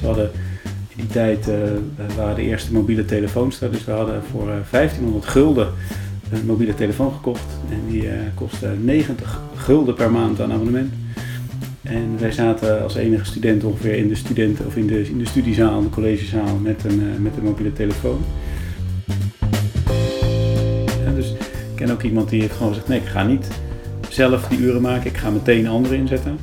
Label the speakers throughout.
Speaker 1: We hadden in die tijd uh, waren de eerste mobiele telefoons Dus we hadden voor 1500 gulden een mobiele telefoon gekocht. En die kostte 90 gulden per maand aan abonnement. En wij zaten als enige student ongeveer in de, studenten, of in de, in de studiezaal, de collegezaal, met een, met een mobiele telefoon. dus ik ken ook iemand die heeft gewoon gezegd, nee ik ga niet zelf die uren maken, ik ga meteen anderen inzetten.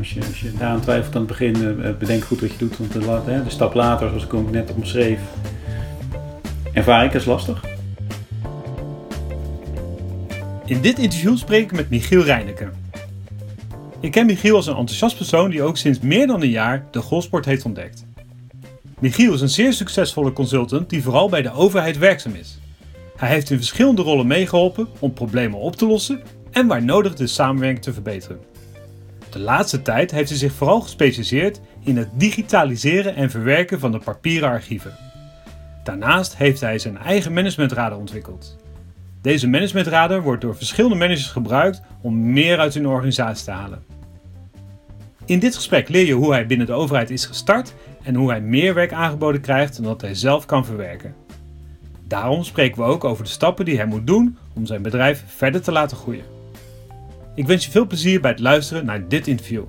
Speaker 1: Als, je, als je daar aan twijfelt aan het begin, uh, bedenk goed wat je doet. Want de, de, stap later, zoals ik net omschreef, ervaar ik is lastig.
Speaker 2: In dit interview spreek ik met Michiel Reineke. Ik ken Michiel als een enthousiast persoon die ook sinds meer dan een jaar de golfsport heeft ontdekt. Michiel is een zeer succesvolle consultant die vooral bij de overheid werkzaam is. Hij heeft in verschillende rollen meegeholpen om problemen op te lossen en waar nodig de samenwerking te verbeteren. De laatste tijd heeft hij zich vooral gespecialiseerd in het digitaliseren en verwerken van de papieren archieven. Daarnaast heeft hij zijn eigen managementradar ontwikkeld. Deze managementradar wordt door verschillende managers gebruikt om meer uit hun organisatie te halen. In dit gesprek leer je hoe hij binnen de overheid is gestart en hoe hij meer werk aangeboden krijgt dan dat hij zelf kan verwerken. Daarom spreken we ook over de stappen die hij moet doen om zijn bedrijf verder te laten groeien. Ik wens je veel plezier bij het luisteren naar dit interview.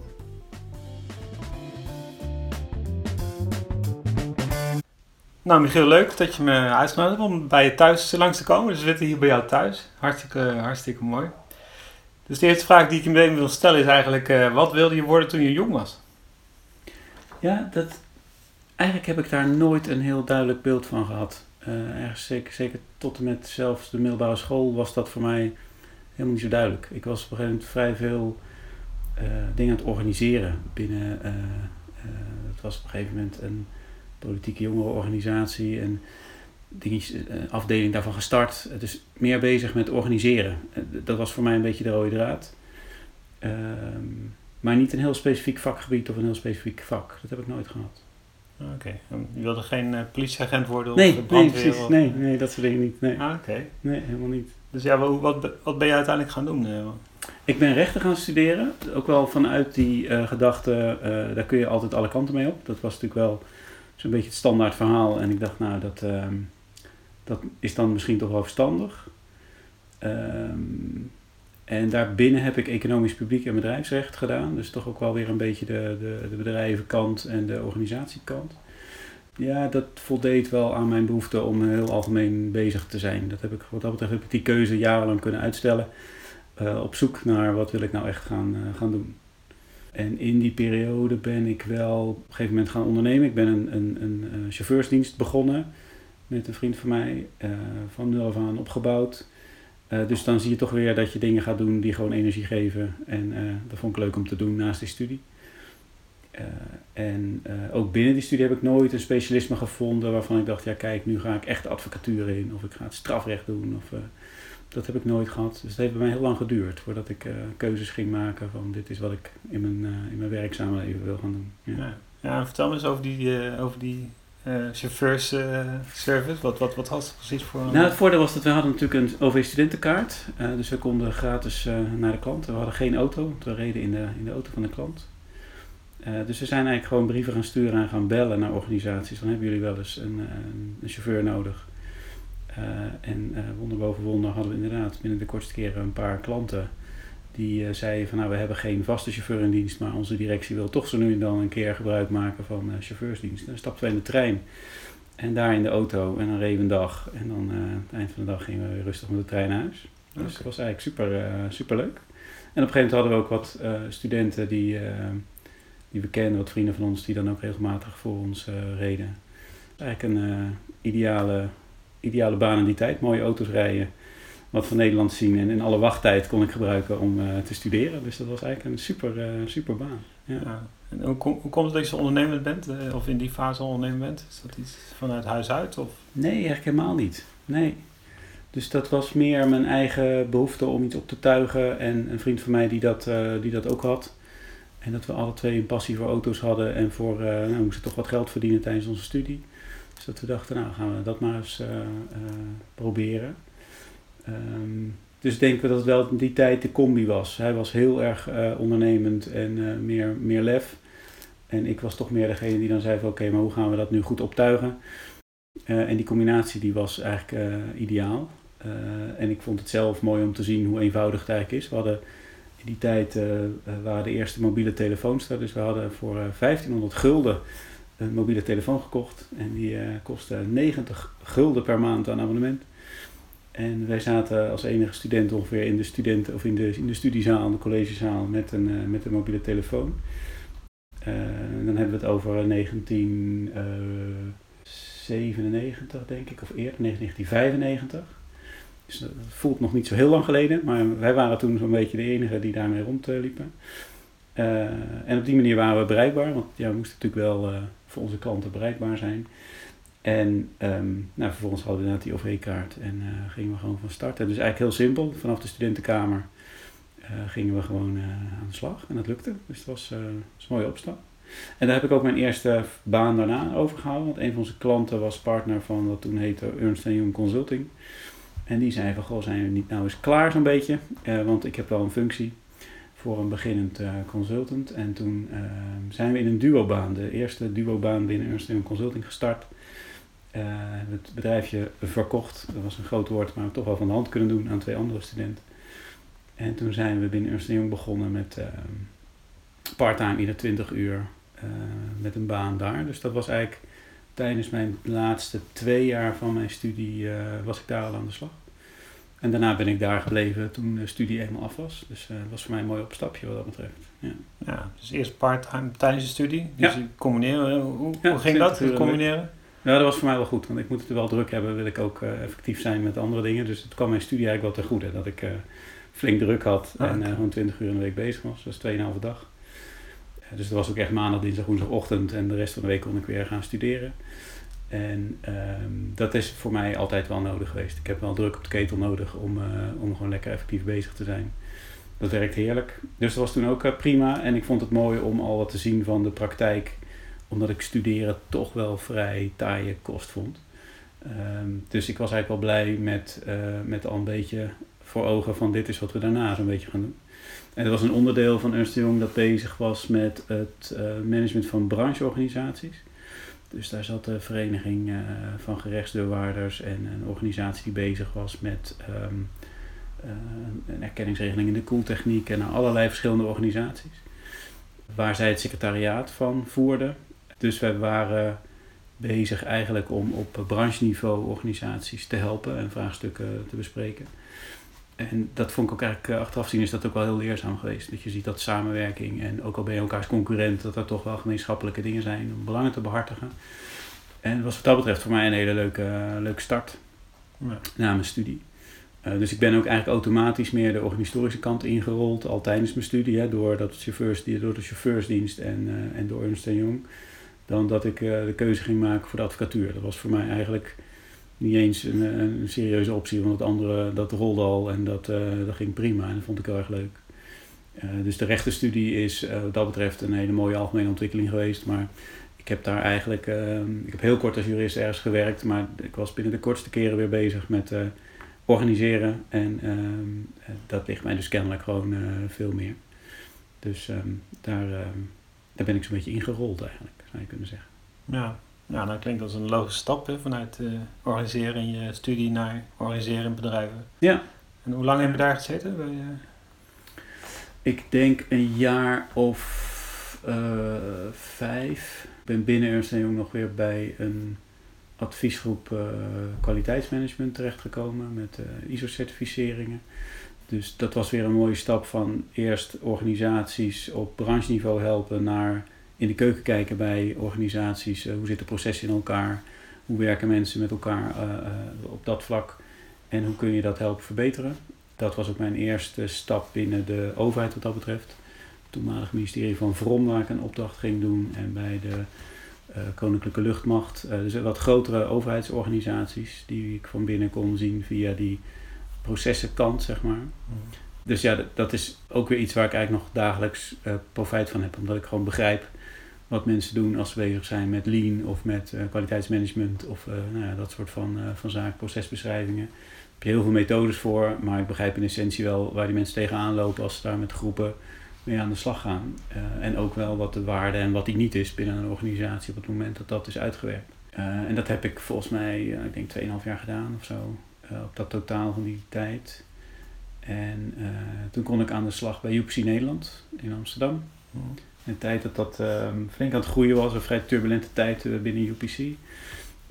Speaker 2: Nou, Michiel, leuk dat je me uitgenodigd hebt om bij je thuis langs te komen. Dus we zitten hier bij jou thuis. Hartstikke, hartstikke mooi. Dus de eerste vraag die ik je meteen wil stellen is eigenlijk: uh, wat wilde je worden toen je jong was?
Speaker 1: Ja, dat, eigenlijk heb ik daar nooit een heel duidelijk beeld van gehad. Uh, ergens zeker, zeker tot en met zelfs de middelbare school was dat voor mij helemaal niet zo duidelijk. Ik was op een gegeven moment vrij veel uh, dingen aan het organiseren binnen. Uh, het was op een gegeven moment een politieke jongerenorganisatie en een afdeling daarvan gestart. Dus meer bezig met organiseren. dat was voor mij een beetje de rode draad. Ehm, maar niet een heel specifiek vakgebied of een heel specifiek vak. Dat heb ik nooit gehad.
Speaker 2: Oké, je wilde geen politieagent worden
Speaker 1: nee, of Nee, precies. Nee, nee, dat soort dingen niet. Nee.
Speaker 2: Ah, oké.
Speaker 1: Nee, helemaal niet.
Speaker 2: Dus ja, wat, wat ben je uiteindelijk gaan doen? Eh,
Speaker 1: ik ben rechten gaan studeren. Ook wel vanuit die uh, gedachte, uh, daar kun je altijd alle kanten mee op. Dat was natuurlijk wel zo'n beetje het standaard verhaal. En ik dacht, nou, dat, uh, dat is dan misschien toch wel verstandig. Um, en daarbinnen heb ik economisch publiek en bedrijfsrecht gedaan. Dus toch ook wel weer een beetje de, de, de bedrijvenkant en de organisatiekant. Ja, dat voldeed wel aan mijn behoefte om heel algemeen bezig te zijn. Dat heb ik, wat dat betreft heb ik die keuze jarenlang kunnen uitstellen. Uh, op zoek naar wat wil ik nou echt gaan, uh, gaan doen. En in die periode ben ik wel op een gegeven moment gaan ondernemen. Ik ben een, een, een uh, chauffeursdienst begonnen met een vriend van mij. van nul af aan opgebouwd. dus dan zie je toch weer dat je dingen gaat doen die gewoon energie geven. En dat vond ik leuk om te doen naast die studie. Uh, en uh, ook binnen die studie heb ik nooit een specialisme gevonden waarvan ik dacht, ja kijk, nu ga ik echt advocatuur in of ik ga het strafrecht doen. Of, uh, dat heb ik nooit gehad. Dus het heeft bij mij heel lang geduurd voordat ik keuzes ging maken van dit is wat ik in mijn, in mijn werkzame leven wil gaan doen.
Speaker 2: Ja, ja. ja vertel me eens over die, over die chauffeursservice. wat, wat, wat had het precies voor?
Speaker 1: Nou, het voordeel was dat we hadden natuurlijk een OV-studentenkaart. dus we konden gratis naar de klant. We hadden geen auto, we reden in de, in de auto van de klant. Uh, dus we zijn eigenlijk gewoon brieven gaan sturen en gaan bellen naar organisaties. Dan hebben jullie wel eens een, eh, een chauffeur nodig. Uh, en wonder boven wonder hadden we inderdaad binnen de kortste keren een paar klanten die zeiden van nou we hebben geen vaste chauffeur in dienst, maar onze directie wil toch zo nu en dan een keer gebruik maken van chauffeursdienst. Dan stapten we in de trein en daar in de auto en dan reden we een dag en dan aan het eind van de dag gingen we weer rustig met de trein naar huis. Dus dat was eigenlijk super, super leuk. En op een gegeven moment hadden we ook wat studenten die die we kennen, wat vrienden van ons die dan ook regelmatig voor ons uh, reden. Eigenlijk een uh, ideale, ideale baan in die tijd. Mooie auto's rijden, wat van Nederland zien. En in alle wachttijd kon ik gebruiken om uh, te studeren. Dus dat was eigenlijk een super, super baan. Ja. ja.
Speaker 2: En hoe, hoe komt het dat je zo ondernemend bent? Of in die fase ondernemend bent? Is dat iets vanuit huis uit? Of?
Speaker 1: Nee, eigenlijk helemaal niet. Nee. Dus dat was meer mijn eigen behoefte om iets op te tuigen. En een vriend van mij die dat, die dat ook had. En dat we alle twee een passie voor auto's hadden en voor, uh, nou, moesten toch wat geld verdienen tijdens onze studie. Dus dat we dachten, nou gaan we dat maar eens uh, uh, proberen. Um, dus denken we dat het wel die tijd de combi was. Hij was heel erg ondernemend en meer, meer lef. En ik was toch meer degene die dan zei van oké, maar hoe gaan we dat nu goed optuigen? en die combinatie die was eigenlijk ideaal. en ik vond het zelf mooi om te zien hoe eenvoudig het eigenlijk is. We hadden in die tijd waren de eerste mobiele telefoons er. Dus we hadden voor 1500 gulden een mobiele telefoon gekocht. En die kostte 90 gulden per maand aan abonnement. En wij zaten als enige student ongeveer in de, studenten, of in de, in de studiezaal, in de collegezaal, met een, met een mobiele telefoon. Uh, dan hebben we het over 1997, uh, denk ik, of eerder, 1995. Dat voelt nog niet zo heel lang geleden, maar wij waren toen zo'n beetje de enige die daarmee rondliepen. Uh, en op die manier waren we bereikbaar, want ja, we moesten natuurlijk wel voor onze klanten bereikbaar zijn. En um, nou, vervolgens hadden we inderdaad die OV-kaart en gingen we gewoon van start. En dus eigenlijk heel simpel, vanaf de studentenkamer gingen we gewoon aan de slag. En dat lukte, dus het was, was, een mooie opstap. En daar heb ik ook mijn eerste baan daarna overgehouden. Want een van onze klanten was partner van wat toen heette Ernst Young Consulting. En die zei van, goh, zijn we niet nou eens klaar zo'n beetje? want ik heb wel een functie voor een beginnend consultant. En toen ehm, zijn we in een duobaan, de eerste duobaan binnen Ernst Consulting gestart uh, het bedrijfje verkocht. Dat was een groot woord, maar we toch wel van de hand kunnen doen aan twee andere studenten. En toen zijn we binnen Ernst Young begonnen met uh, parttime ieder 20 uur met een baan daar. Dus dat was eigenlijk tijdens mijn laatste twee jaar van mijn studie was ik daar al aan de slag. En daarna ben ik daar gebleven toen de studie eenmaal af was. Dus dat was voor mij een mooi opstapje wat dat betreft. Ja,
Speaker 2: ja dus eerst parttime tijdens de studie. Dus ja. combineren, hoe, hoe ging dat, combineren?
Speaker 1: Ja, dat was voor mij wel goed, want ik moet het wel druk hebben, wil ik ook uh, effectief zijn met andere dingen. Dus het kwam mijn studie eigenlijk wel ten goede, dat ik uh, flink druk had ah, en uh, gewoon 20 uur in de week bezig was. Dus 2,5 dag. dus dat was ook echt maandag, dinsdag, woensdagochtend en de rest van de week kon ik weer gaan studeren. En um, dat is voor mij altijd wel nodig geweest. Ik heb wel druk op de ketel nodig om, om gewoon lekker effectief bezig te zijn. Dat werkt heerlijk. Dus dat was toen ook prima. En ik vond het mooi om al wat te zien van de praktijk omdat ik studeren toch wel vrij taaie kost vond. Um, dus ik was eigenlijk wel blij met, uh, met al een beetje voor ogen van dit is wat we daarna zo'n beetje gaan doen. En dat was een onderdeel van Ernst Young dat bezig was met het management van brancheorganisaties. Dus daar zat de vereniging uh, van gerechtsdeurwaarders en een organisatie die bezig was met um, een erkenningsregeling in de koeltechniek en allerlei verschillende organisaties. Waar zij het secretariaat van voerden. Dus we waren bezig eigenlijk om op brancheniveau organisaties te helpen en vraagstukken te bespreken. En dat vond ik ook eigenlijk eh, achteraf zien is dat ook wel heel leerzaam geweest. Dat je ziet dat samenwerking en ook al ben je elkaars concurrent, dat er toch wel gemeenschappelijke dingen zijn om belangen te behartigen. En dat was wat dat betreft voor mij een hele leuke, leuke start ja. na mijn studie. Uh, dus ik ben ook eigenlijk automatisch meer de organisatorische kant ingerold, al tijdens mijn studie, hè, door, dat chauffeurs, door de chauffeursdienst en, uh, en door Ernst Jong dan dat ik uh, de keuze ging maken voor de advocatuur. Dat was voor mij eigenlijk niet eens een, een serieuze optie, want het andere dat rolde al en dat, uh, dat ging prima en dat vond ik heel erg leuk. Uh, dus de rechtenstudie is wat dat betreft een hele mooie algemene ontwikkeling geweest, maar ik heb daar eigenlijk, ik heb heel kort als jurist ergens gewerkt, maar ik was binnen de kortste keren weer bezig met organiseren en ehm, dat ligt mij dus kennelijk gewoon veel meer. Dus um, daar, daar ben ik zo'n beetje ingerold eigenlijk zou je kunnen zeggen.
Speaker 2: Ja, ja dat klinkt als een logische stap hè, vanuit uh, organiseren in je studie naar organiseren in bedrijven.
Speaker 1: Ja.
Speaker 2: En hoe lang heb je daar gezeten? Bij, uh...
Speaker 1: Ik denk een jaar of uh, vijf. Ik ben binnen Ernst Young nog weer bij een adviesgroep kwaliteitsmanagement terechtgekomen met ISO-certificeringen. Dus dat was weer een mooie stap van eerst organisaties op brancheniveau helpen naar in de keuken kijken bij organisaties. Uh, hoe zitten processen in elkaar? Hoe werken mensen met elkaar uh, op dat vlak? En hoe kun je dat helpen verbeteren? Dat was ook mijn eerste stap binnen de overheid wat dat betreft. Het toenmalig ministerie van Vrom, waar ik een opdracht ging doen. En bij de Koninklijke Luchtmacht. dus wat grotere overheidsorganisaties die ik van binnen kon zien via die processenkant, zeg maar. Mm. Dus ja, dat, is ook weer iets waar ik eigenlijk nog dagelijks profijt van heb. Omdat ik gewoon begrijp wat mensen doen als ze bezig zijn met lean of met uh, kwaliteitsmanagement of uh, nou ja, dat soort van, uh, van zaken, procesbeschrijvingen. Daar heb je heel veel methodes voor, maar ik begrijp in essentie wel waar die mensen tegenaan lopen als ze daar met groepen mee aan de slag gaan. en ook wel wat de waarde en wat die niet is binnen een organisatie op het moment dat dat is uitgewerkt. en dat heb ik volgens mij, ik denk 2,5 jaar gedaan of zo, op dat totaal van die tijd. En toen kon ik aan de slag bij UPC Nederland in Amsterdam. Mm. In tijd dat dat ehm, flink aan het groeien was, een vrij turbulente tijd binnen UPC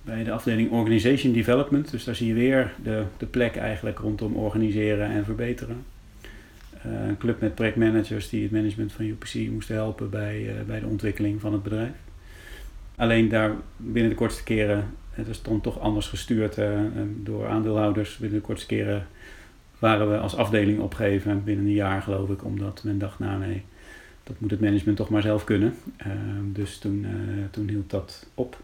Speaker 1: bij de afdeling Organization Development. Dus daar zie je weer de, de plek eigenlijk rondom organiseren en verbeteren. Uh, een club met projectmanagers die het management van UPC moesten helpen bij, uh, bij de ontwikkeling van het bedrijf. Alleen daar binnen de kortste keren, het is dan toch anders gestuurd door aandeelhouders. Binnen de kortste keren waren we als afdeling opgegeven binnen een jaar geloof ik, omdat men dacht, nou nee, dat moet het management toch maar zelf kunnen. dus toen, toen hield dat op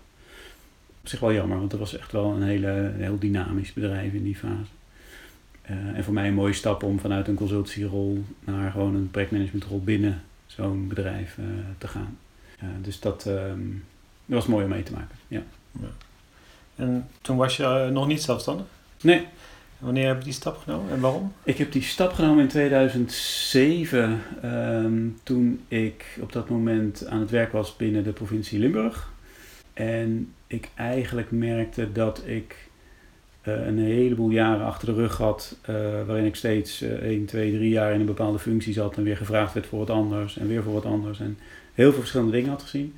Speaker 1: op zich wel jammer, want dat was echt wel een, hele, een heel dynamisch bedrijf in die fase. Uh, en voor mij een mooie stap om vanuit een consultancyrol naar gewoon een projectmanagementrol binnen zo'n bedrijf uh, te gaan. Dus dat, um, dat, was mooi om mee te maken. Ja. ja.
Speaker 2: En toen was je nog niet zelfstandig?
Speaker 1: Nee.
Speaker 2: Wanneer heb je die stap genomen en waarom?
Speaker 1: Ik heb die stap genomen in 2007, um, toen ik op dat moment aan het werk was binnen de provincie Limburg. En ik eigenlijk merkte dat ik uh, een heleboel jaren achter de rug had, uh, waarin ik steeds uh, 1, 2, 3 jaar in een bepaalde functie zat en weer gevraagd werd voor wat anders en weer voor wat anders en heel veel verschillende dingen had gezien.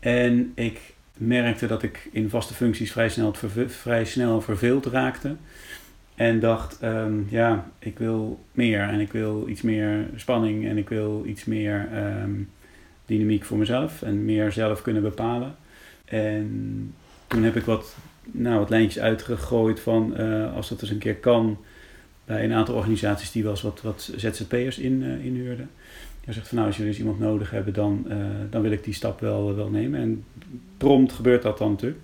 Speaker 1: En ik merkte dat ik in vaste functies vrij snel, vrij snel verveeld raakte. En dacht, um, ja, ik wil meer en ik wil iets meer spanning en ik wil iets meer um, dynamiek voor mezelf en meer zelf kunnen bepalen. En toen heb ik wat, nou, wat lijntjes uitgegooid van uh, als dat eens een keer kan bij een aantal organisaties die wel eens wat, wat ZZP'ers in, uh, inhuurden. Je zegt van nou, als jullie eens iemand nodig hebben, dan, uh, dan wil ik die stap wel, wel nemen. En prompt gebeurt dat dan natuurlijk.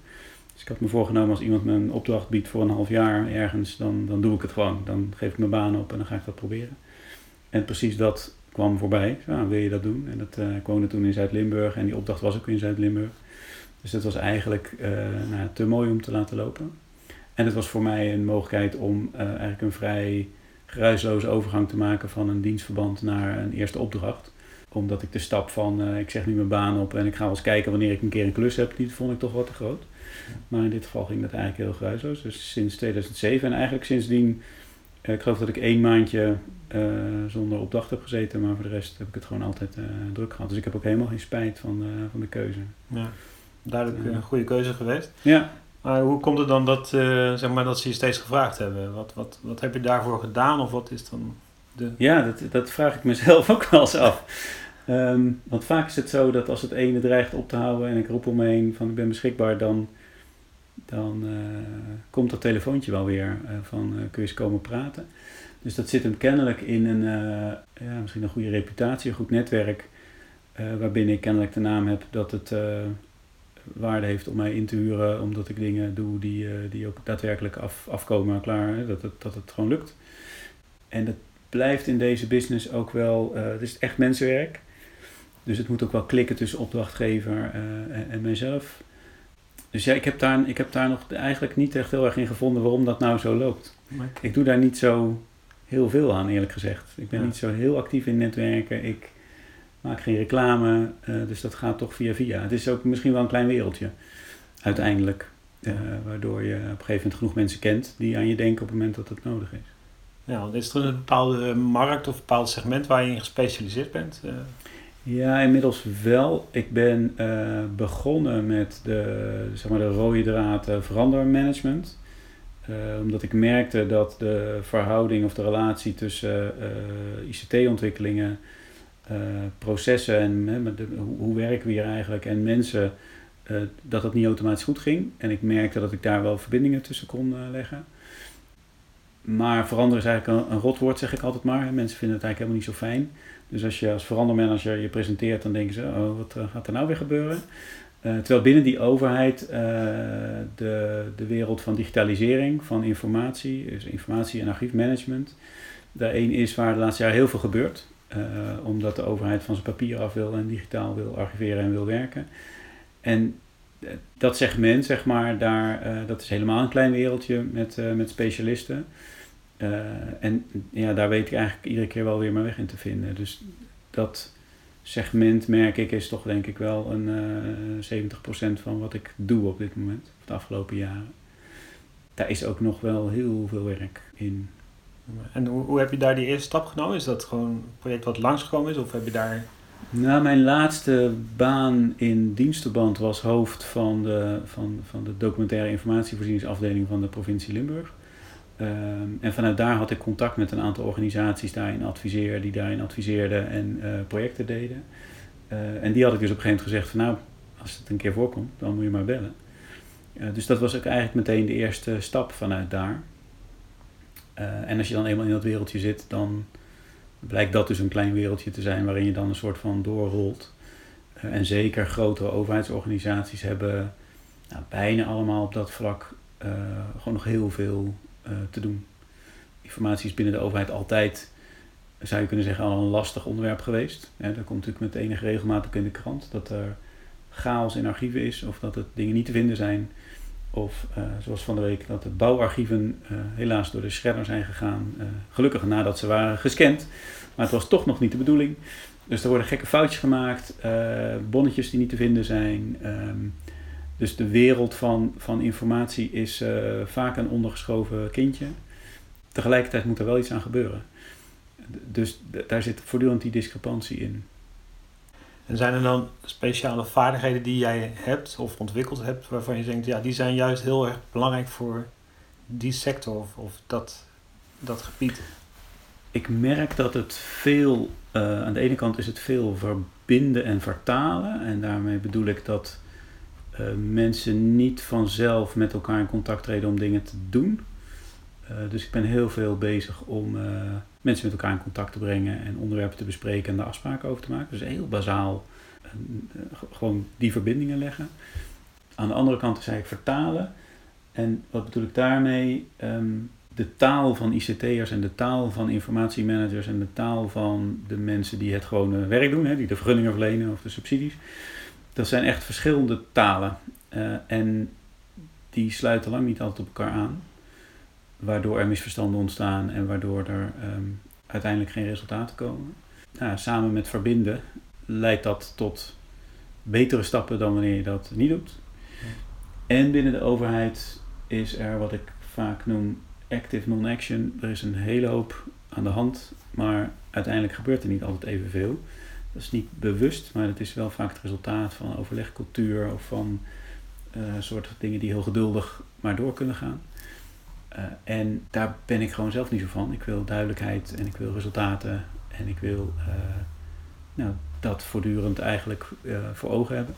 Speaker 1: Dus ik had me voorgenomen als iemand me een opdracht biedt voor een half jaar ergens, dan, dan doe ik het gewoon. Dan geef ik mijn baan op en dan ga ik dat proberen. En precies dat kwam voorbij. Nou, wil je dat doen? En dat, uh, woonde toen in Zuid-Limburg en die opdracht was ook in Zuid-Limburg. Dus dat was eigenlijk uh, nou, te mooi om te laten lopen. En het was voor mij een mogelijkheid om uh, eigenlijk een vrij geruisloze overgang te maken van een dienstverband naar een eerste opdracht. Omdat ik de stap van ik zeg nu mijn baan op en ik ga wel eens kijken wanneer ik een keer een klus heb, die vond ik toch wat te groot. Maar in dit geval ging dat eigenlijk heel geruisloos. Dus sinds 2007 en eigenlijk sindsdien, ik geloof dat ik één maandje zonder opdracht heb gezeten, maar voor de rest heb ik het gewoon altijd druk gehad. Dus ik heb ook helemaal geen spijt van, van de keuze.
Speaker 2: Ja duidelijk een goede keuze geweest.
Speaker 1: Ja.
Speaker 2: Maar hoe komt het dan dat, zeg maar, dat ze je steeds gevraagd hebben? Wat, wat, wat heb je daarvoor gedaan of wat is dan de...
Speaker 1: Ja, dat, dat vraag ik mezelf ook wel eens af. Um, want vaak is het zo dat als het ene dreigt op te houden en ik roep om me heen van ik ben beschikbaar, dan, dan uh, komt dat telefoontje wel weer uh, van kun je eens komen praten. Dus dat zit hem kennelijk in een, ja, misschien een goede reputatie, een goed netwerk, waarbinnen ik kennelijk de naam heb dat het waarde heeft om mij in te huren, omdat ik dingen doe die, die ook daadwerkelijk af, afkomen klaar, hè, dat, het, dat het gewoon lukt. En dat blijft in deze business ook wel, het is echt mensenwerk. Dus het moet ook wel klikken tussen opdrachtgever uh, en, en mijzelf. Dus ja, ik heb, daar, ik heb daar nog eigenlijk niet echt heel erg in gevonden waarom dat nou zo loopt. Ik doe daar niet zo heel veel aan, eerlijk gezegd. Ik ben niet zo heel actief in netwerken. Ik, maak geen reclame, uh, dus dat gaat toch via via. Het is ook misschien wel een klein wereldje, uiteindelijk. Uh, waardoor je op een gegeven moment genoeg mensen kent die aan je denken op het moment dat het nodig is.
Speaker 2: Ja, is er een bepaalde markt of een bepaald segment waar je in gespecialiseerd bent? Uh...
Speaker 1: Ja, inmiddels wel. Ik ben begonnen met de, zeg maar de rode draad verandermanagement. omdat ik merkte dat de verhouding of de relatie tussen ICT-ontwikkelingen processen en hoe, werken we hier eigenlijk en mensen, dat dat niet automatisch goed ging. En ik merkte dat ik daar wel verbindingen tussen kon leggen. Maar veranderen is eigenlijk een, een rotwoord, zeg ik altijd maar. Mensen vinden het eigenlijk helemaal niet zo fijn. Dus als je als verandermanager je presenteert, dan denken ze, oh, wat gaat er nou weer gebeuren? terwijl binnen die overheid de, de wereld van digitalisering, van informatie, dus informatie- en archiefmanagement, daar één is waar de laatste jaar heel veel gebeurt. Omdat de overheid van zijn papier af wil en digitaal wil archiveren en wil werken. En dat segment, zeg maar, daar, dat is helemaal een klein wereldje met, met specialisten. En ja, daar weet ik eigenlijk iedere keer wel weer mijn weg in te vinden. Dus dat segment, merk ik, is toch denk ik wel een uh, 70% van wat ik doe op dit moment, de afgelopen jaren. Daar is ook nog wel heel veel werk in.
Speaker 2: En hoe, hoe heb je daar die eerste stap genomen? Is dat gewoon een project wat langsgekomen is? Of heb je daar
Speaker 1: nou, mijn laatste baan in dienstverband was hoofd van de, van, van de documentaire informatievoorzieningsafdeling van de provincie Limburg. Ehm, en vanuit daar had ik contact met een aantal organisaties daarin adviseerden, die daarin adviseerden en uh, projecten deden. Uh, en die had ik dus op een gegeven moment gezegd van nou, als het een keer voorkomt, dan moet je maar bellen. Uh, dus dat was ook eigenlijk meteen de eerste stap vanuit daar. en als je dan eenmaal in dat wereldje zit, dan blijkt dat dus een klein wereldje te zijn waarin je dan een soort van doorrolt. En zeker grotere overheidsorganisaties hebben nou, bijna allemaal op dat vlak gewoon nog heel veel uh, te doen. Informatie is binnen de overheid altijd, zou je kunnen zeggen, al een lastig onderwerp geweest. Dat komt natuurlijk met enige regelmaat ook in de krant dat er chaos in archieven is of dat het dingen niet te vinden zijn. Of uh, zoals van de week dat de bouwarchieven uh, helaas door de shredder zijn gegaan. Gelukkig nadat ze waren gescand. Maar het was toch nog niet de bedoeling. Dus er worden gekke foutjes gemaakt. bonnetjes die niet te vinden zijn. Um, dus de wereld van, van informatie is vaak een ondergeschoven kindje. Tegelijkertijd moet er wel iets aan gebeuren. Dus daar zit voortdurend die discrepantie in.
Speaker 2: En zijn er dan speciale vaardigheden die jij hebt of ontwikkeld hebt, waarvan je denkt, ja, die zijn juist heel erg belangrijk voor die sector of, of dat, dat gebied?
Speaker 1: Ik merk dat het veel, uh, aan de ene kant is het veel verbinden en vertalen. En daarmee bedoel ik dat uh, mensen niet vanzelf met elkaar in contact treden om dingen te doen. Uh, dus ik ben heel veel bezig om mensen met elkaar in contact te brengen en onderwerpen te bespreken en daar afspraken over te maken. Dus heel bazaal gewoon die verbindingen leggen. Aan de andere kant zei ik vertalen. En wat bedoel ik daarmee? Um, de taal van ICT'ers en de taal van informatiemanagers en de taal van de mensen die het gewone werk doen, hè, die de vergunningen verlenen of de subsidies. Dat zijn echt verschillende talen. Uh, en die sluiten lang niet altijd op elkaar aan waardoor er misverstanden ontstaan en waardoor er um, uiteindelijk geen resultaten komen. Nou, samen met verbinden leidt dat tot betere stappen dan wanneer je dat niet doet. En binnen de overheid is er wat ik vaak noem active non-action. Er is een hele hoop aan de hand, maar uiteindelijk gebeurt er niet altijd evenveel. Dat is niet bewust, maar het is wel vaak het resultaat van overlegcultuur of van uh, soort dingen die heel geduldig maar door kunnen gaan. Uh, en daar ben ik gewoon zelf niet zo van. Ik wil duidelijkheid en ik wil resultaten en ik wil uh, nou, dat voortdurend eigenlijk voor ogen hebben.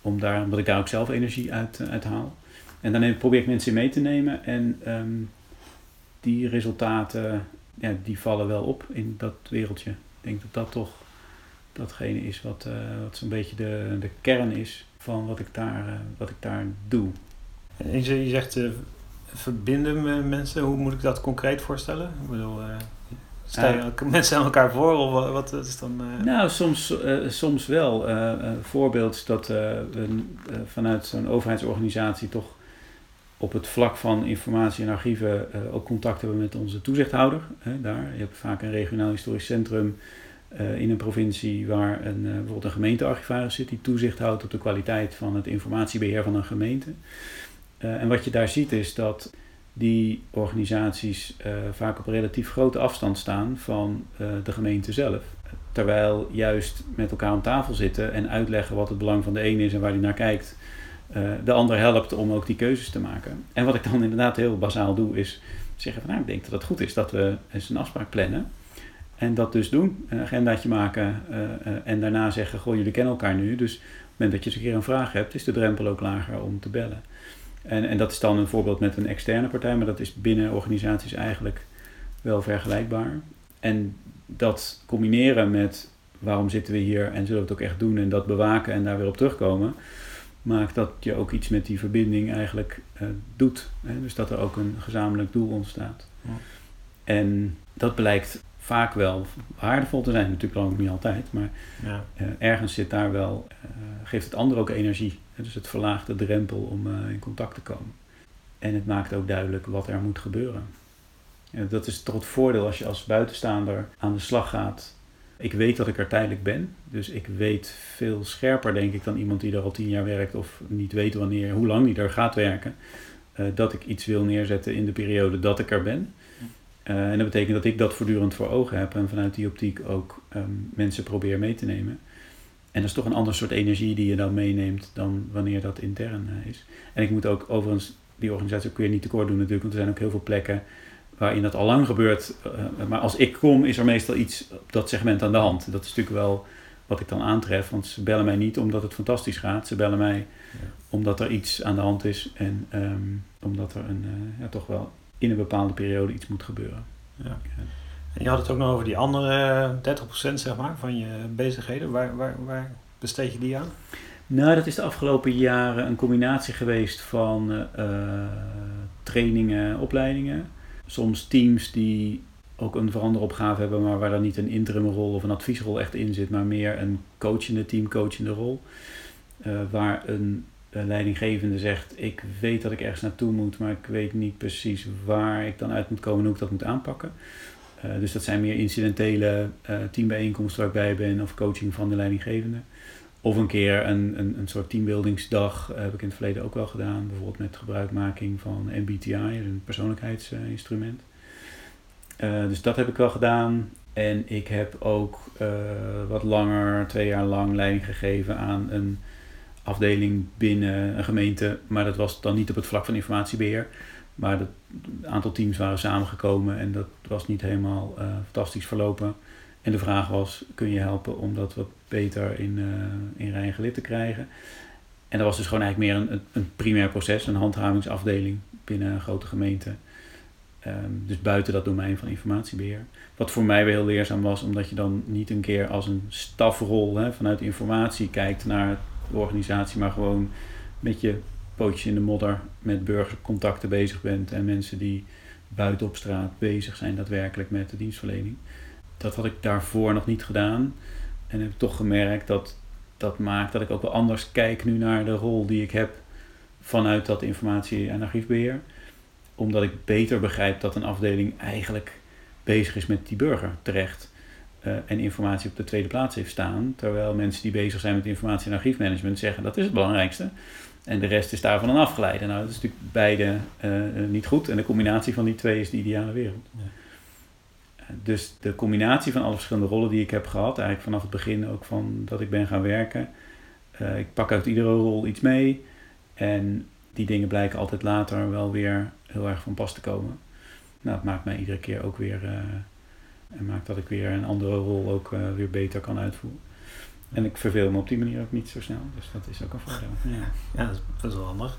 Speaker 1: Om daar, omdat ik daar ook zelf energie uit, haal. En dan probeer ik mensen mee te nemen en um, die resultaten, ja, die vallen wel op in dat wereldje. Ik denk dat dat toch datgene is wat, wat zo'n beetje de, de kern is van wat ik daar, wat ik daar doe.
Speaker 2: En je zegt verbinden met mensen? Hoe moet ik dat concreet voorstellen? Ik bedoel, stel je mensen aan elkaar voor of wat is dan...
Speaker 1: Nou, soms, soms wel. een voorbeeld is dat we vanuit zo'n overheidsorganisatie toch op het vlak van informatie en archieven ook contact hebben met onze toezichthouder. Hè, daar. Je hebt vaak een regionaal historisch centrum in een provincie waar een, bijvoorbeeld een gemeentearchivaris zit die toezicht houdt op de kwaliteit van het informatiebeheer van een gemeente. Uh, en wat je daar ziet is dat die organisaties vaak op relatief grote afstand staan van de gemeente zelf. Terwijl juist met elkaar aan tafel zitten en uitleggen wat het belang van de een is en waar hij naar kijkt, de ander helpt om ook die keuzes te maken. En wat ik dan inderdaad heel bazaal doe, is zeggen van nou, ik denk dat het goed is dat we eens een afspraak plannen. En dat dus doen, een agendaatje maken en daarna zeggen, goh, jullie kennen elkaar nu, dus op het moment dat je eens een keer een vraag hebt, is de drempel ook lager om te bellen. En, en dat is dan een voorbeeld met een externe partij, maar dat is binnen organisaties eigenlijk wel vergelijkbaar. En dat combineren met waarom zitten we hier en zullen we het ook echt doen en dat bewaken en daar weer op terugkomen, maakt dat je ook iets met die verbinding eigenlijk uh, doet. Hè? Dus dat er ook een gezamenlijk doel ontstaat. Ja. En dat blijkt vaak wel waardevol te zijn, natuurlijk ook niet altijd, maar ja. uh, ergens zit daar wel, uh, geeft het ander ook energie. Dus het verlaagt de drempel om uh, in contact te komen. En het maakt ook duidelijk wat er moet gebeuren. Ja, dat is toch het voordeel als je als buitenstaander aan de slag gaat Ik weet dat ik er tijdelijk ben. Dus ik weet veel scherper, denk ik, dan iemand die er al tien jaar werkt of niet weet wanneer, hoe lang die er gaat werken. Dat ik iets wil neerzetten in de periode dat ik er ben. Uh, en dat betekent dat ik dat voortdurend voor ogen heb en vanuit die optiek ook um, mensen probeer mee te nemen. En dat is toch een ander soort energie die je dan meeneemt dan wanneer dat intern uh, is. En ik moet ook overigens die organisatie ook weer niet tekort doen natuurlijk, want er zijn ook heel veel plekken waarin dat al lang gebeurt. Uh, maar als ik kom, is er meestal iets op dat segment aan de hand. Dat is natuurlijk wel wat ik dan aantref, want ze bellen mij niet omdat het fantastisch gaat. Ze bellen mij ja. omdat er iets aan de hand is en um, omdat er een, ja, toch wel in een bepaalde periode iets moet gebeuren.
Speaker 2: Ja. En je had het ook nog over die andere 30% zeg maar, van je bezigheden. Waar, waar, waar besteed je die aan?
Speaker 1: Nou, dat is de afgelopen jaren een combinatie geweest van uh, trainingen, opleidingen. Soms teams die ook een veranderopgave hebben, maar waar dan niet een interimrol of een adviesrol echt in zit, maar meer een coachende, teamcoachende rol. Uh, waar een, een, leidinggevende zegt: Ik weet dat ik ergens naartoe moet, maar ik weet niet precies waar ik dan uit moet komen en hoe ik dat moet aanpakken. Uh, dus dat zijn meer incidentele uh, teambijeenkomsten waar ik bij ben of coaching van de leidinggevende. Of een keer een, een, een soort teambuildingsdag heb ik in het verleden ook wel gedaan. Bijvoorbeeld met gebruikmaking van MBTI, een persoonlijkheidsinstrument. Dus dat heb ik wel gedaan. En ik heb ook wat langer, twee jaar lang, leiding gegeven aan een afdeling binnen een gemeente. Maar dat was dan niet op het vlak van informatiebeheer. Maar het aantal teams waren samengekomen en dat was niet helemaal uh, fantastisch verlopen. En de vraag was, kun je helpen om dat wat beter in, uh, in rij gelid te krijgen? En dat was dus gewoon eigenlijk meer een, een primair proces, een handhavingsafdeling binnen een grote gemeente. Um, dus buiten dat domein van informatiebeheer. Wat voor mij weer heel leerzaam was, omdat je dan niet een keer als een stafrol hè, vanuit informatie kijkt naar organisatie, maar gewoon met je pootjes in de modder met burgercontacten bezig bent en mensen die buiten op straat bezig zijn daadwerkelijk met de dienstverlening. Dat had ik daarvoor nog niet gedaan en heb toch gemerkt dat dat maakt dat ik ook wel anders kijk nu naar de rol die ik heb vanuit dat informatie- en archiefbeheer omdat ik beter begrijp dat een afdeling eigenlijk bezig is met die burger terecht. Uh, en informatie op de tweede plaats heeft staan. Terwijl mensen die bezig zijn met informatie- en archiefmanagement zeggen dat is het belangrijkste. En de rest is daarvan dan afgeleid. Nou, dat is natuurlijk beide uh, niet goed. En de combinatie van die twee is de ideale wereld. Ja. Dus de combinatie van alle verschillende rollen die ik heb gehad, eigenlijk vanaf het begin ook van dat ik ben gaan werken. Uh, ik pak uit iedere rol iets mee. En die dingen blijken altijd later wel weer heel erg van pas te komen. Nou, het maakt mij iedere keer ook weer. En maakt dat ik weer een andere rol ook uh, weer beter kan uitvoeren. En ik verveel me op die manier ook niet zo snel. Dus dat is ook een voordeel.
Speaker 2: Ja, ja dat, is, dat is wel handig.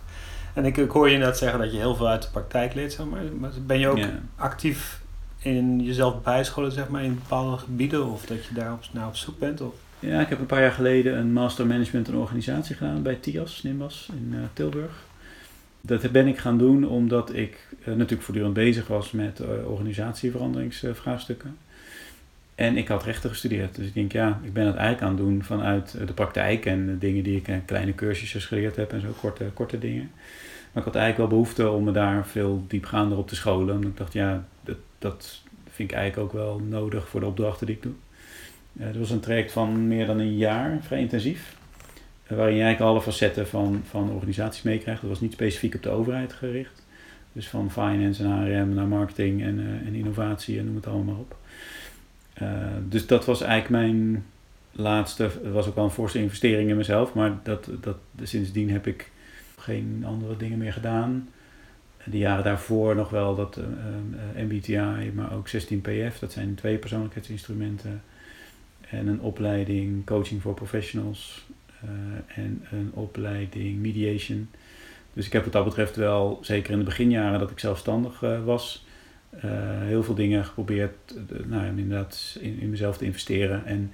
Speaker 2: En ik, ik hoor je net zeggen dat je heel veel uit de praktijk leert. Zeg maar. maar ben je ook ja. actief in jezelf bijscholen zeg maar, in bepaalde gebieden? Of dat je daar op, naar op zoek bent? Of?
Speaker 1: Ja, ik heb een paar jaar geleden een master management en organisatie gedaan bij TIAS, Nimbas in uh, Tilburg. Dat ben ik gaan doen omdat ik uh, natuurlijk voortdurend bezig was met uh, organisatieveranderingsvraagstukken. En ik had rechten gestudeerd. Dus ik denk, ja, ik ben het eigenlijk aan het doen vanuit de praktijk en de dingen die ik in kleine cursusjes geleerd heb en zo, korte, korte dingen. Maar ik had eigenlijk wel behoefte om me daar veel diepgaander op te scholen. En ik dacht, ja, dat, dat vind ik eigenlijk ook wel nodig voor de opdrachten die ik doe. Uh, dat was een traject van meer dan een jaar, vrij intensief waarin je eigenlijk alle facetten van, van organisaties meekrijgt. Dat was niet specifiek op de overheid gericht. Dus van finance en HRM naar marketing en, en innovatie en noem het allemaal maar op. Uh, dus dat was eigenlijk mijn laatste, het was ook wel een forse investering in mezelf, maar dat, dat, sindsdien heb ik geen andere dingen meer gedaan. De jaren daarvoor nog wel dat uh, MBTI, maar ook 16PF, dat zijn twee persoonlijkheidsinstrumenten. En een opleiding coaching voor professionals en een opleiding mediation. Dus ik heb wat dat betreft wel, zeker in de beginjaren dat ik zelfstandig was, uh, heel veel dingen geprobeerd nou, inderdaad in, in, mezelf te investeren en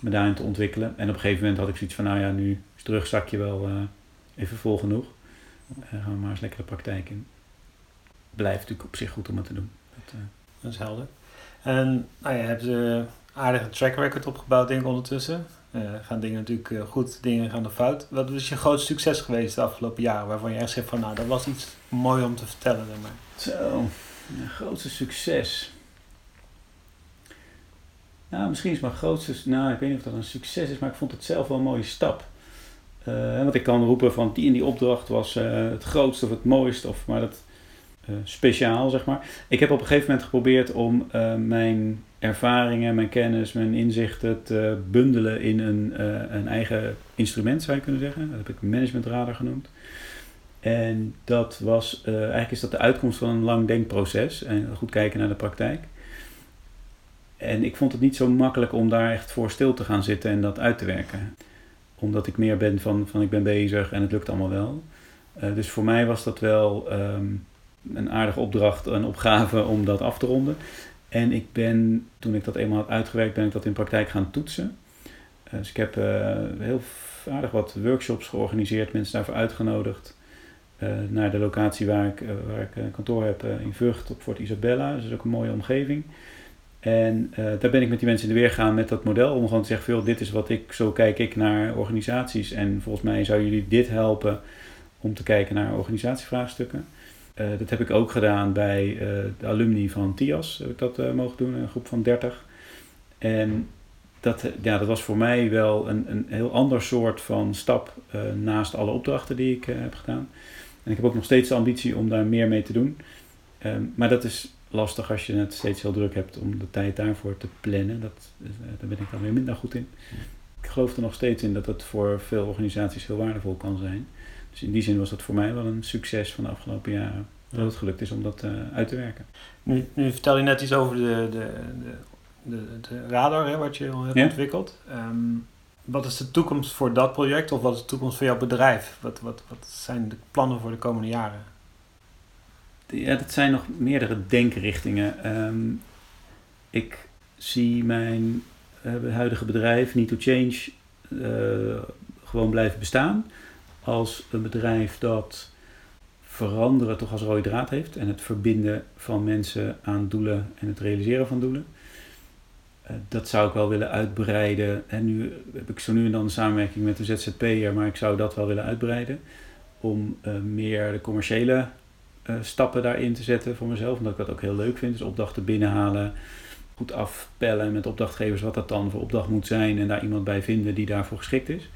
Speaker 1: me daarin te ontwikkelen. En op een gegeven moment had ik zoiets van, nou ja, nu is terugzakje wel even vol genoeg. gaan we maar eens lekker de praktijk in. Blijft natuurlijk op zich goed om het te doen.
Speaker 2: Dat, dat is helder. En nou, je hebt een aardige track record opgebouwd denk ik ondertussen. Uh, gaan dingen natuurlijk uh, goed, dingen gaan er fout. Wat is je grootste succes geweest de afgelopen jaren? Waarvan je echt zegt van nou, dat was iets mooi om te vertellen. Zeg maar.
Speaker 1: Zo, mijn grootste succes. Nou, misschien is mijn grootste, nou ik weet niet of dat een succes is, maar ik vond het zelf wel een mooie stap. Uh, want ik kan roepen van die in die opdracht was uh, het grootste of het mooiste, of maar dat uh, speciaal zeg maar. Ik heb op een gegeven moment geprobeerd om mijn ervaringen, mijn kennis, mijn inzichten te bundelen in een, een eigen instrument zou je kunnen zeggen. Dat heb ik managementradar genoemd. En dat was, eigenlijk is dat de uitkomst van een lang denkproces en goed kijken naar de praktijk. En ik vond het niet zo makkelijk om daar echt voor stil te gaan zitten en dat uit te werken. Omdat ik meer ben van, van ik ben bezig en het lukt allemaal wel. Uh, dus voor mij was dat wel um, een aardige opdracht, een opgave om dat af te ronden. En ik ben, toen ik dat eenmaal had uitgewerkt, ben ik dat in praktijk gaan toetsen. Uh, dus ik heb heel aardig wat workshops georganiseerd, mensen daarvoor uitgenodigd. Naar de locatie waar ik, waar ik een kantoor heb in Vught op Fort Isabella. Dus dat is ook een mooie omgeving. En daar ben ik met die mensen in de weer gegaan met dat model. Om gewoon te zeggen, veel, dit is wat ik, zo kijk ik naar organisaties. En volgens mij zou jullie dit helpen om te kijken naar organisatievraagstukken. Dat heb ik ook gedaan bij de alumni van TIAS. Heb ik dat mogen doen, een groep van 30. En dat, ja, dat was voor mij wel een, een heel ander soort van stap naast alle opdrachten die ik heb gedaan. En ik heb ook nog steeds de ambitie om daar meer mee te doen. Um, maar dat is lastig als je het steeds heel druk hebt om de tijd daarvoor te plannen. Dat, eh, daar ben ik dan weer minder goed in. Ik geloof er nog steeds in dat het voor veel organisaties heel waardevol kan zijn. Dus in die zin was dat voor mij wel een succes van de afgelopen jaren. Dat het gelukt is om dat uh, uit te werken.
Speaker 2: Nu, nu vertel je net iets over de, de, de, de, de radar, hè, wat je al hebt ja? ontwikkeld. Um, wat is de toekomst voor dat project of wat is de toekomst voor jouw bedrijf? Wat, wat, wat zijn de plannen voor de komende jaren?
Speaker 1: ja, dat zijn nog meerdere denkrichtingen. Um, ik zie mijn uh, huidige bedrijf, Need to Change, uh, gewoon blijven bestaan. Als een bedrijf dat veranderen toch als rode draad heeft. En het verbinden van mensen aan doelen en het realiseren van doelen. Uh, dat zou ik wel willen uitbreiden. En nu heb ik zo nu en dan een samenwerking met de ZZP'er, maar ik zou dat wel willen uitbreiden. Om meer de commerciële uh, stappen daarin te zetten voor mezelf. Omdat ik dat ook heel leuk vind. Dus opdrachten binnenhalen, goed afpellen met opdrachtgevers wat dat dan voor opdracht moet zijn. En daar iemand bij vinden die daarvoor geschikt is.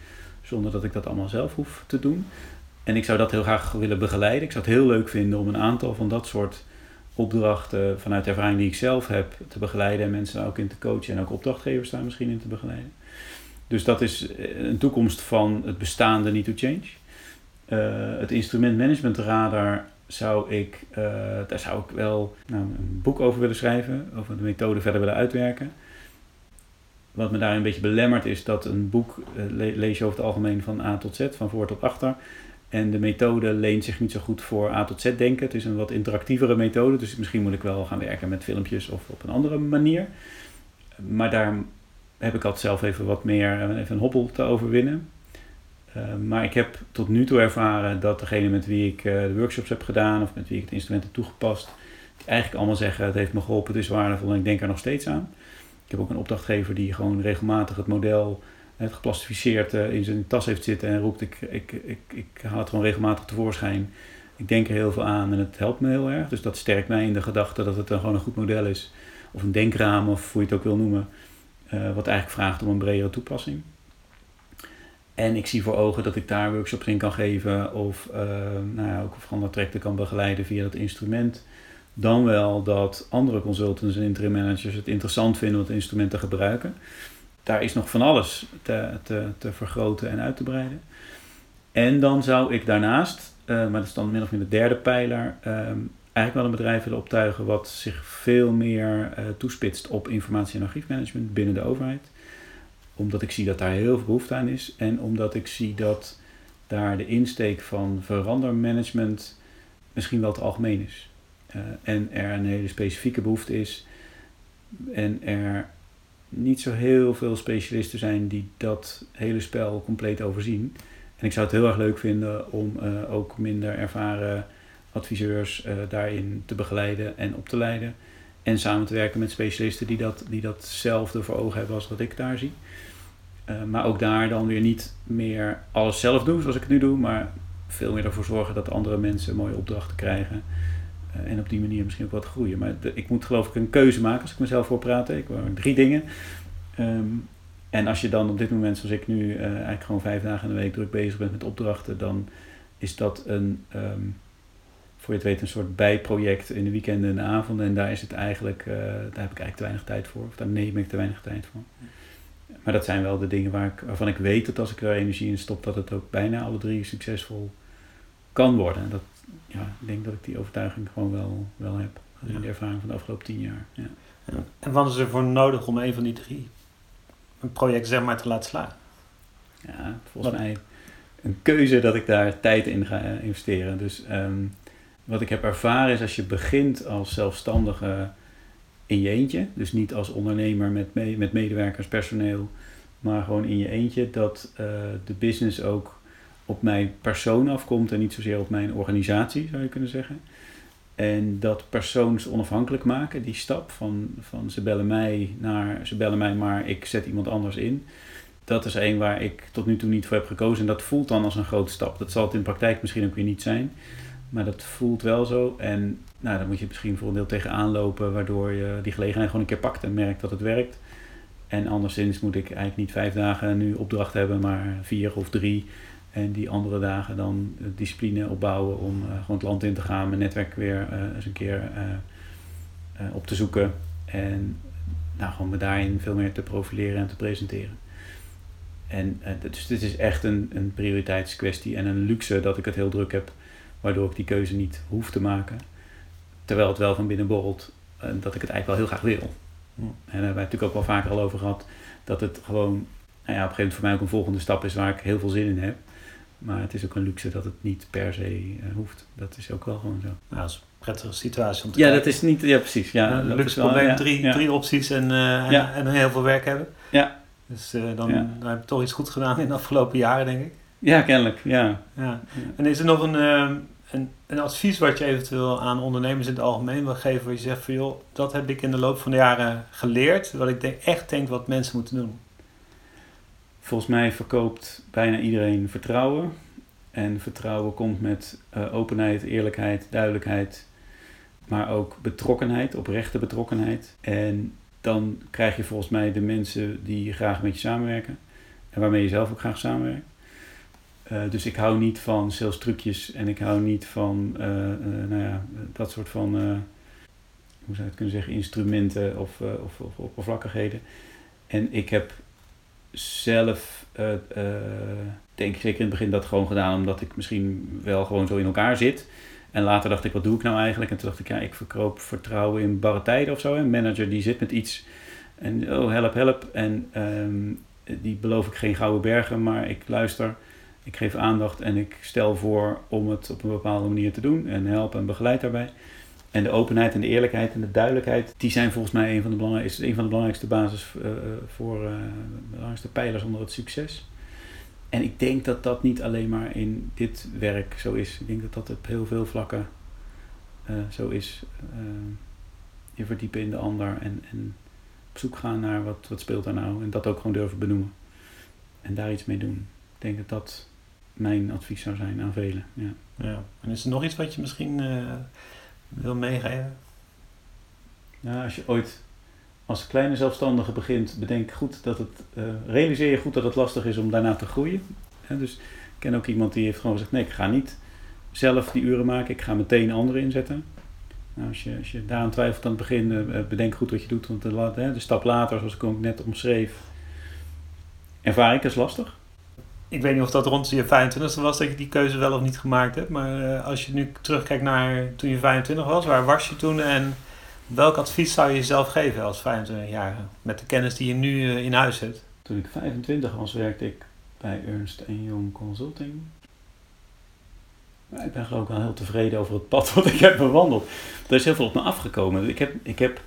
Speaker 1: Zonder dat ik dat allemaal zelf hoef te doen. En ik zou dat heel graag willen begeleiden. Ik zou het heel leuk vinden om een aantal van dat soort opdrachten vanuit de ervaring die ik zelf heb te begeleiden. En mensen daar ook in te coachen en ook opdrachtgevers daar misschien in te begeleiden. Dus dat is eh, een toekomst van het bestaande Need to Change. Uh, het instrument management radar zou ik, uh, daar zou ik wel nou, een boek over willen schrijven, over de methode verder willen uitwerken. Wat me daar een beetje belemmert is dat een boek lees je over het algemeen van A tot Z, van voor tot achter. En de methode leent zich niet zo goed voor A tot Z denken. Het is een wat interactievere methode, dus misschien moet ik wel gaan werken met filmpjes of op een andere manier. Maar daar heb ik altijd zelf even wat meer, eh, even een hobbel te overwinnen. Uh, maar ik heb tot nu toe ervaren dat degene met wie ik uh, de workshops heb gedaan of met wie ik het instrument heb toegepast, eigenlijk allemaal zeggen: het heeft me geholpen, het is waardevol en ik denk er nog steeds aan. Ik heb ook een opdrachtgever die gewoon regelmatig het model het geplastificeerd uh, in zijn tas heeft zitten en roept: ik, ik, ik, ik haal het gewoon regelmatig tevoorschijn. Ik denk er heel veel aan en het helpt me heel erg. Dus dat sterkt mij in de gedachte dat het dan gewoon een goed model is. Of een denkraam, of hoe je het ook wil noemen. wat eigenlijk vraagt om een bredere toepassing. En ik zie voor ogen dat ik daar workshops in kan geven of uh, nou ja, ook van trajecten kan begeleiden via dat instrument. Dan wel dat andere consultants en interim managers het interessant vinden om het instrument te gebruiken. Daar is nog van alles te, te, te vergroten en uit te breiden. En dan zou ik daarnaast, uh, maar dat is dan min of meer de derde pijler, uh, eigenlijk wel een bedrijf willen optuigen wat zich veel meer uh, toespitst op informatie- en archiefmanagement binnen de overheid omdat ik zie dat daar heel veel behoefte aan is. En omdat ik zie dat daar de insteek van verandermanagement misschien wel te algemeen is. Uh, en er een hele specifieke behoefte is. En er niet zo heel veel specialisten zijn die dat hele spel compleet overzien. En ik zou het heel erg leuk vinden om uh, ook minder ervaren adviseurs uh, daarin te begeleiden en op te leiden. En samen te werken met specialisten die, dat, die datzelfde voor ogen hebben als wat ik daar zie. Uh, maar ook daar dan weer niet meer alles zelf doen zoals ik het nu doe, maar veel meer ervoor zorgen dat andere mensen mooie opdrachten krijgen. En op die manier misschien ook wat groeien. Maar ik moet geloof ik een keuze maken als ik mezelf voor praten. Ik wil drie dingen. Ehm, en als je dan op dit moment, zoals ik nu, eigenlijk gewoon vijf dagen in de week druk bezig bent met opdrachten, dan is dat een, ehm, voor je het weet, een soort bijproject in de weekenden en de avonden. En daar is het eigenlijk, daar heb ik eigenlijk te weinig tijd voor. Of daar neem ik te weinig tijd voor. Maar dat zijn wel de dingen waar ik, waarvan ik weet dat als ik er energie in stop, dat het ook bijna alle drie succesvol kan worden. En dat, ja, ik denk dat ik die overtuiging gewoon wel, wel heb. In de ervaring van de afgelopen tien jaar. Ja.
Speaker 2: En wat is er voor nodig om een van die drie een project zeg maar te laten slagen?
Speaker 1: Ja, volgens mij een keuze dat ik daar tijd in ga eh, investeren. Dus ehm, wat ik heb ervaren is als je begint als zelfstandige in je eentje. Dus niet als ondernemer met, me met medewerkers, personeel, maar gewoon in je eentje. Dat uh, de business ook op mijn persoon afkomt en niet zozeer op mijn organisatie, zou je kunnen zeggen. En dat persoons onafhankelijk maken, die stap van, van ze bellen mij naar ze bellen mij, maar ik zet iemand anders in. Dat is één waar ik tot nu toe niet voor heb gekozen. En dat voelt dan als een grote stap. Dat zal het in praktijk misschien ook weer niet zijn. Maar dat voelt wel zo. En nou, dan moet je misschien voor een deel tegenaan lopen, waardoor je die gelegenheid gewoon een keer pakt en merkt dat het werkt. En anderszins moet ik eigenlijk niet vijf dagen nu opdracht hebben, maar vier of drie. En die andere dagen dan discipline opbouwen om uh, gewoon het land in te gaan, mijn netwerk weer uh, eens een keer op te zoeken. En nou, gewoon me daarin veel meer te profileren en te presenteren. En dus dit is echt een, een prioriteitskwestie en een luxe dat ik het heel druk heb waardoor ik die keuze niet hoef te maken. Terwijl het wel van binnen borrelt dat ik het eigenlijk wel heel graag wil. En daar hebben we natuurlijk ook wel vaker al over gehad, dat het gewoon nou ja, op een gegeven moment voor mij ook een volgende stap is waar ik heel veel zin in heb. Maar het is ook een luxe dat het niet per se uh, hoeft. Dat is ook wel gewoon zo.
Speaker 2: Nou, dat is een prettige situatie om te
Speaker 1: Ja,
Speaker 2: kijken.
Speaker 1: dat is niet... Ja, precies. Ja,
Speaker 2: ja luxe probleem, ja, drie, ja. drie opties en, uh, en, heel veel werk hebben.
Speaker 1: Ja.
Speaker 2: Dus uh, dan, dan heb ik toch iets goed gedaan in de afgelopen jaren, denk ik.
Speaker 1: Ja, kennelijk. Ja.
Speaker 2: ja. En is er nog een, uh, een, een, advies wat je eventueel aan ondernemers in het algemeen wil geven, waar je zegt van joh, dat heb ik in de loop van de jaren geleerd, wat ik denk, echt denk wat mensen moeten doen?
Speaker 1: Volgens mij verkoopt bijna iedereen vertrouwen. En vertrouwen komt met uh, openheid, eerlijkheid, duidelijkheid, maar ook betrokkenheid, oprechte betrokkenheid. En dan krijg je volgens mij de mensen die graag met je samenwerken en waarmee je zelf ook graag samenwerkt. Uh, dus ik hou niet van sales trucjes en ik hou niet van uh, nou ja, dat soort van, hoe zou je het kunnen zeggen, instrumenten of, of, of oppervlakkigheden. En ik heb zelf, denk ik in het begin dat gewoon gedaan omdat ik misschien wel gewoon zo in elkaar zit. En later dacht ik, wat doe ik nou eigenlijk? En toen dacht ik, ja, ik verkoop vertrouwen in barre tijden of zo. Een manager die zit met iets en oh, help, help. En um, die beloof ik geen gouden bergen, maar ik luister ik geef aandacht en ik stel voor om het op een bepaalde manier te doen en help en begeleid daarbij. En de openheid en de eerlijkheid en de duidelijkheid, die zijn volgens mij een van de belangrijkste, een van de belangrijkste basis uh, voor uh, belangrijkste pijlers onder het succes. En ik denk dat dat niet alleen maar in dit werk zo is. Ik denk dat dat op heel veel vlakken uh, zo is. je verdiepen in de ander en, en op zoek gaan naar wat, wat speelt er nou. En dat ook gewoon durven benoemen. En daar iets mee doen. Ik denk dat dat mijn advies zou zijn aan velen. Ja.
Speaker 2: ja. En is er nog iets wat je misschien wil meegeven?
Speaker 1: Ja, als je ooit als kleine zelfstandige begint, bedenk goed dat het, uh, realiseer je goed dat het lastig is om daarna te groeien. Dus ik ken ook iemand die heeft gewoon gezegd, nee, ik ga niet zelf die uren maken, ik ga meteen anderen inzetten. Nou, als, je, als je daaraan twijfelt aan het begin, uh, bedenk goed wat je doet, want de, de stap later, zoals ik ook net omschreef, ervaar ik als lastig
Speaker 2: ik weet niet of dat rond je 25 was dat je die keuze wel of niet gemaakt hebt. Maar uh, als je nu terugkijkt naar toen je 25 was, waar was je toen en welk advies zou je jezelf geven als 25-jarige met de kennis die je nu uh, in huis hebt?
Speaker 1: Toen ik 25 was, werkte ik bij Ernst Young Consulting. Ik ben geloof ik wel heel tevreden over het pad wat ik heb bewandeld. Er is heel veel op me afgekomen. Ik heb, ik heb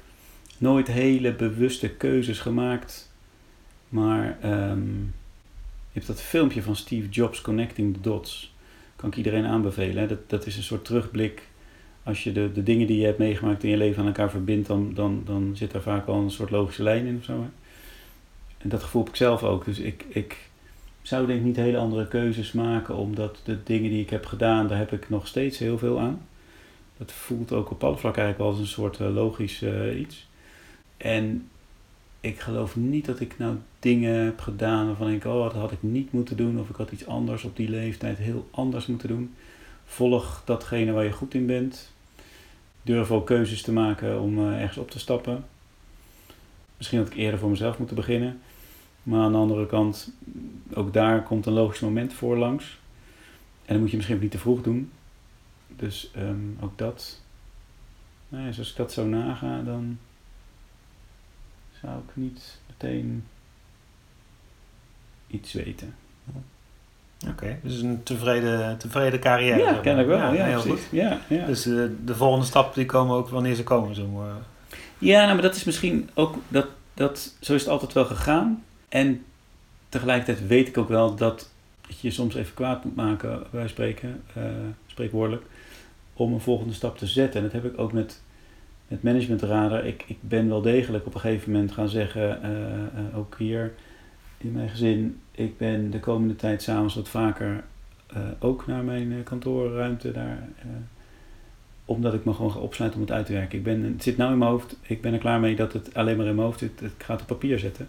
Speaker 1: nooit hele bewuste keuzes gemaakt. Maar je hebt dat filmpje van Steve Jobs, Connecting the Dots. Kan ik iedereen aanbevelen. Hè? Dat, dat is een soort terugblik. Als je de, de dingen die je hebt meegemaakt in je leven aan elkaar verbindt, dan, dan, dan zit daar vaak al een soort logische lijn in of zo. En dat gevoel heb ik zelf ook. Dus ik, ik zou denk ik niet hele andere keuzes maken, omdat de dingen die ik heb gedaan, daar heb ik nog steeds heel veel aan. dat voelt ook op alle vlakken eigenlijk wel als een soort uh, logisch uh, iets. En ik geloof niet dat ik nou dingen heb gedaan waarvan ik, oh, dat had ik niet moeten doen. Of ik had iets anders op die leeftijd heel anders moeten doen. Volg datgene waar je goed in bent. Durf ook keuzes te maken om uh, ergens op te stappen. Misschien had ik eerder voor mezelf moeten beginnen. Maar aan de andere kant, ook daar komt een logisch moment voor langs. En dan moet je misschien ook niet te vroeg doen. Dus um, ook dat. Nou ja, als ik dat zo naga, dan zou ik niet meteen iets weten.
Speaker 2: Oké, okay, dus een tevreden, tevreden carrière.
Speaker 1: Ja, ken ik wel. Ja, ja heel goed.
Speaker 2: Ja, ja. Dus uh, de volgende stappen die komen ook wanneer ze komen. Zo, uh.
Speaker 1: Ja, nou, maar dat is misschien ook, dat, dat, zo is het altijd wel gegaan. En tegelijkertijd weet ik ook wel dat je soms even kwaad moet maken, wij spreken, uh, spreekwoordelijk, om een volgende stap te zetten. En dat heb ik ook met, met managementraden. Ik, ik ben wel degelijk op een gegeven moment gaan zeggen, uh, uh, ook hier in mijn gezin, ik ben de komende tijd s'avonds wat vaker ook naar mijn kantoorruimte daar omdat ik me gewoon ga opsluiten om het uit te werken. Ik ben, het zit nou in mijn hoofd, ik ben er klaar mee dat het alleen maar in mijn hoofd zit. Ik ga het op papier zetten.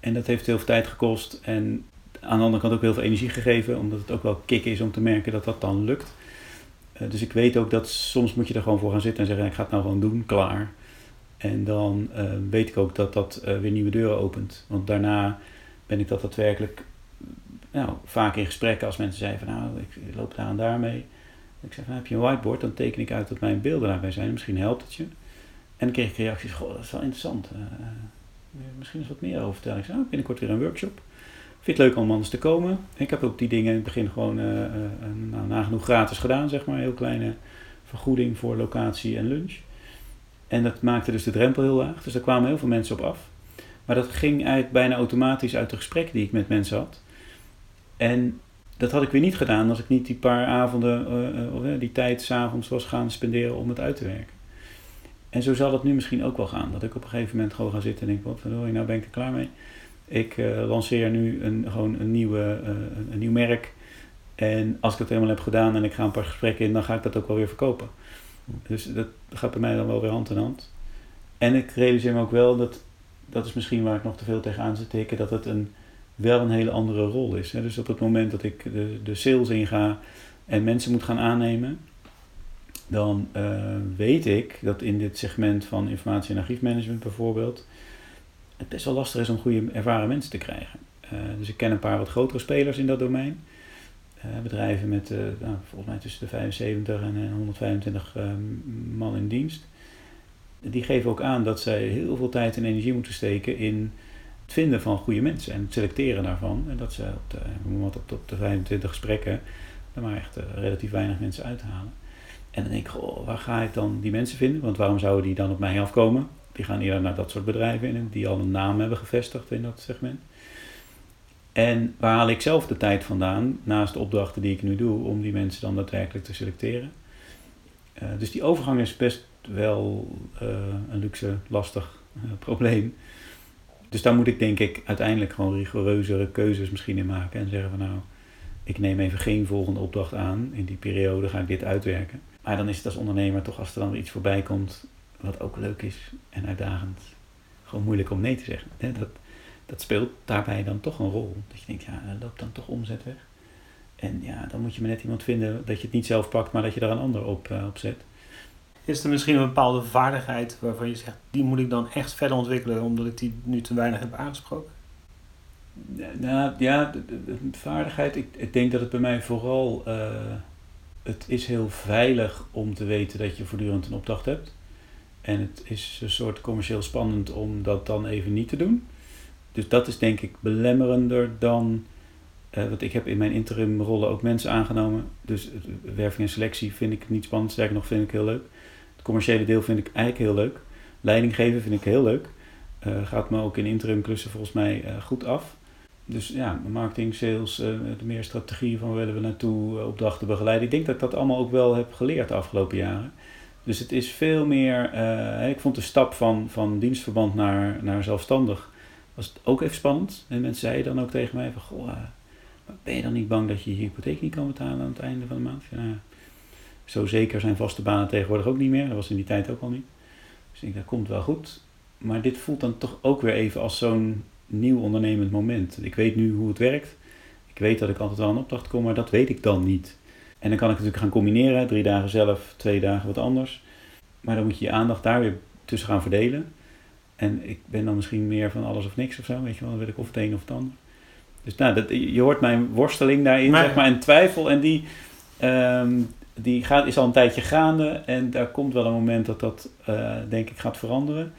Speaker 1: En dat heeft heel veel tijd gekost en aan de andere kant ook heel veel energie gegeven, omdat het ook wel kick is om te merken dat dat dan lukt. Uh, dus ik weet ook dat soms moet je er gewoon voor gaan zitten en zeggen: ik ga het nou gewoon doen, klaar. En dan uh, weet ik ook dat dat uh, weer nieuwe deuren opent. Want daarna ben ik dat daadwerkelijk nou, vaak in gesprekken als mensen zeiden van nou, ik loop daar en daar mee. Ik van heb je een whiteboard, dan teken ik uit dat mijn beelden daarbij zijn. Misschien helpt het je. En dan kreeg ik reacties, goh, dat is wel interessant. misschien eens wat meer over vertellen. Ik zei, nou, binnenkort weer een workshop vind het leuk om anders te komen. Ik heb ook die dingen in het begin gewoon uh, uh, nou, nagenoeg gratis gedaan, zeg maar. Een heel kleine vergoeding voor locatie en lunch. En dat maakte dus de drempel heel laag. Dus daar kwamen heel veel mensen op af. Maar dat ging eigenlijk bijna automatisch uit de gesprekken die ik met mensen had. En dat had ik weer niet gedaan als ik niet die paar avonden, uh, die tijd s'avonds was gaan spenderen om het uit te werken. En zo zal het nu misschien ook wel gaan. Dat ik op een gegeven moment gewoon ga zitten en denk, wat nou ben ik er klaar mee. Ik uh, lanceer nu een, gewoon een, nieuwe, uh, een nieuw merk. En als ik dat helemaal heb gedaan en ik ga een paar gesprekken in, dan ga ik dat ook wel weer verkopen. Dus dat gaat bij mij dan wel weer hand in hand. En ik realiseer me ook wel dat, dat is misschien waar ik nog te veel tegenaan zit tikken, dat het een, wel een hele andere rol is. Hè. Dus op het moment dat ik de, de sales inga en mensen moet gaan aannemen, dan uh, weet ik dat in dit segment van informatie- en archiefmanagement bijvoorbeeld, het best wel lastig is om goede ervaren mensen te krijgen. Uh, dus ik ken een paar wat grotere spelers in dat domein. Uh, bedrijven met uh, nou, volgens mij tussen de 75 en 125 man in dienst. Die geven ook aan dat zij heel veel tijd en energie moeten steken in het vinden van goede mensen en het selecteren daarvan. En dat ze op de, op op de 25 gesprekken er maar echt relatief weinig mensen uithalen. En dan denk ik, waar ga ik dan die mensen vinden? Want waarom zouden die dan op mij afkomen? Die gaan eerder naar dat soort bedrijven in, die al een naam hebben gevestigd in dat segment. En waar haal ik zelf de tijd vandaan, naast de opdrachten die ik nu doe, om die mensen dan daadwerkelijk te selecteren? Uh, dus die overgang is best wel uh, een luxe, lastig uh, probleem. Dus daar moet ik denk ik uiteindelijk gewoon rigoureuzere keuzes misschien in maken en zeggen van nou, ik neem even geen volgende opdracht aan. In die periode ga ik dit uitwerken. Maar dan is het als ondernemer toch als er dan iets voorbij komt wat ook leuk is en uitdagend, gewoon moeilijk om nee te zeggen. Dat, dat speelt daarbij dan toch een rol. Dat je denkt, ja, loopt dan toch omzet weg. En ja, dan moet je maar net iemand vinden dat je het niet zelf pakt, maar dat je er een ander op, uh, op zet.
Speaker 2: Is er misschien een bepaalde vaardigheid waarvan je zegt, die moet ik dan echt verder ontwikkelen, omdat ik die nu te weinig heb aangesproken?
Speaker 1: Nou ja, de, de, de vaardigheid, ik, ik, denk dat het bij mij vooral, uh, het is heel veilig om te weten dat je voortdurend een opdracht hebt. En het is een soort commercieel spannend om dat dan even niet te doen. Dus dat is denk ik belemmerender dan. Uh, want ik heb in mijn interim rollen ook mensen aangenomen. Dus werving en selectie vind ik niet spannend. Sterker nog, vind ik heel leuk. Het commerciële deel vind ik eigenlijk heel leuk. Leiding geven vind ik heel leuk. Uh, gaat me ook in interim klussen volgens mij goed af. Dus ja, marketing, sales, de meer strategie van waar willen we naartoe, opdrachten begeleiden. Ik denk dat ik dat allemaal ook wel heb geleerd de afgelopen jaren. Dus het is veel meer, uh, ik vond de stap van, van dienstverband naar, naar zelfstandig was ook even spannend. En mensen zeiden dan ook tegen mij van, goh, uh, ben je dan niet bang dat je je hypotheek niet kan betalen aan het einde van de maand? Ja, zo zeker zijn vaste banen tegenwoordig ook niet meer. Dat was in die tijd ook al niet. Dus ik denk, dat komt wel goed. Maar dit voelt dan toch ook weer even als zo'n nieuw ondernemend moment. Ik weet nu hoe het werkt. Ik weet dat ik altijd wel een opdracht kom, maar dat weet ik dan niet. En dan kan ik natuurlijk gaan combineren. Drie dagen zelf, twee dagen wat anders. Maar dan moet je je aandacht daar weer tussen gaan verdelen. En ik ben dan misschien meer van alles of niks of zo. Weet je wel, dan wil ik of het een of het ander. Dus nou, dat, je hoort mijn worsteling daarin,
Speaker 2: Maar-
Speaker 1: zeg maar, en twijfel. En die, ehm, die gaat, is al een tijdje gaande. En daar komt wel een moment dat dat, eh, denk ik, gaat veranderen.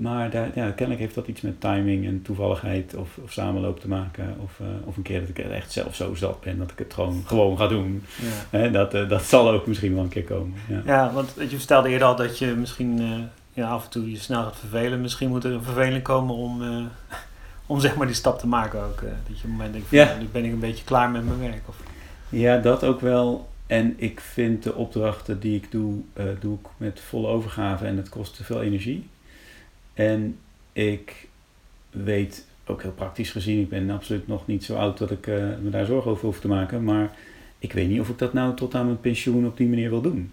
Speaker 1: Maar daar, ja, kennelijk heeft dat iets met timing en toevalligheid of, of samenloop te maken. Of, eh, of een keer dat ik echt zelf zo zat ben dat ik het gewoon, gewoon ga doen.
Speaker 2: Ja.
Speaker 1: Dat, eh, dat zal ook misschien wel een keer komen. Ja.
Speaker 2: Ja, want je vertelde eerder al dat je misschien eh, ja, af en toe je snel gaat vervelen. Misschien moet er een verveling komen om, om zeg maar die stap te maken ook. dat je op het moment denkt van,
Speaker 1: Ja.
Speaker 2: nu ben ik een beetje klaar met mijn werk. Of,
Speaker 1: Ja, dat ook wel. En ik vind de opdrachten die ik doe, doe ik met volle overgave en het kost te veel energie. En ik weet, ook heel praktisch gezien, ik ben absoluut nog niet zo oud dat ik eh, me daar zorgen over hoef te maken. Maar ik weet niet of ik dat nou tot aan mijn pensioen op die manier wil doen.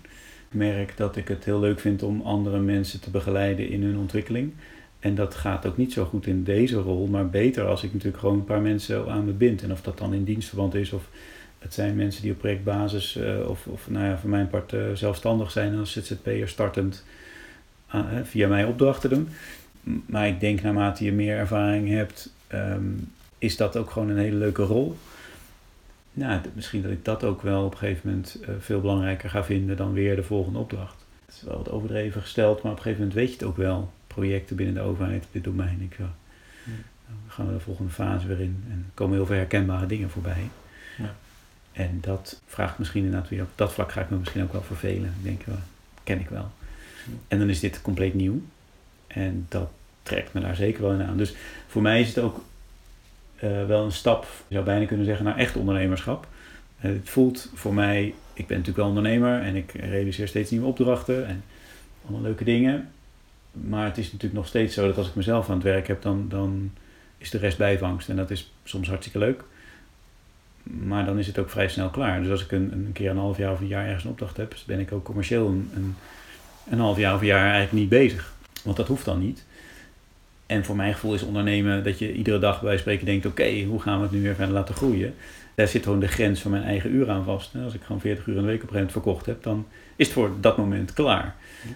Speaker 1: Ik merk dat ik het heel leuk vind om andere mensen te begeleiden in hun ontwikkeling. En dat gaat ook niet zo goed in deze rol, maar beter als ik natuurlijk gewoon een paar mensen aan me bind. En of dat dan in dienstverband is of het zijn mensen die op projectbasis eh, of, of nou ja, voor mijn part eh, zelfstandig zijn als ZZP'er startend via mij opdrachten doen. Maar ik denk naarmate je meer ervaring hebt, ehm, is dat ook gewoon een hele leuke rol. Nou, misschien dat ik dat ook wel op een gegeven moment eh, veel belangrijker ga vinden dan weer de volgende opdracht. Het is wel wat overdreven gesteld, maar op een gegeven moment weet je het ook wel. Projecten binnen de overheid op dit domein. Ik, ja,
Speaker 2: Ja.
Speaker 1: dan gaan we de volgende fase weer in en er komen heel veel herkenbare dingen voorbij.
Speaker 2: Ja.
Speaker 1: En dat vraagt misschien inderdaad weer, op dat vlak ga ik me misschien ook wel vervelen. Ik denk, wel, ken ik wel. En dan is dit compleet nieuw. En dat trekt me daar zeker wel in aan. Dus voor mij is het ook eh, wel een stap, je zou bijna kunnen zeggen, naar echt ondernemerschap. Eh, het voelt voor mij, ik ben natuurlijk wel ondernemer en ik realiseer steeds nieuwe opdrachten en allemaal leuke dingen. Maar het is natuurlijk nog steeds zo dat als ik mezelf aan het werk heb, dan, dan is de rest bijvangst. En dat is soms hartstikke leuk. Maar dan is het ook vrij snel klaar. Dus als ik een, een keer een half jaar of een jaar ergens een opdracht heb, dus ben ik ook commercieel een, een, een half jaar of een jaar eigenlijk niet bezig. Want dat hoeft dan niet. En voor mijn gevoel is ondernemen dat je iedere dag bij spreken denkt: oké, hoe gaan we het nu weer verder laten groeien? Daar zit gewoon de grens van mijn eigen uur aan vast. Als ik gewoon 40 uur in de week op moment verkocht heb, dan is het voor dat moment klaar.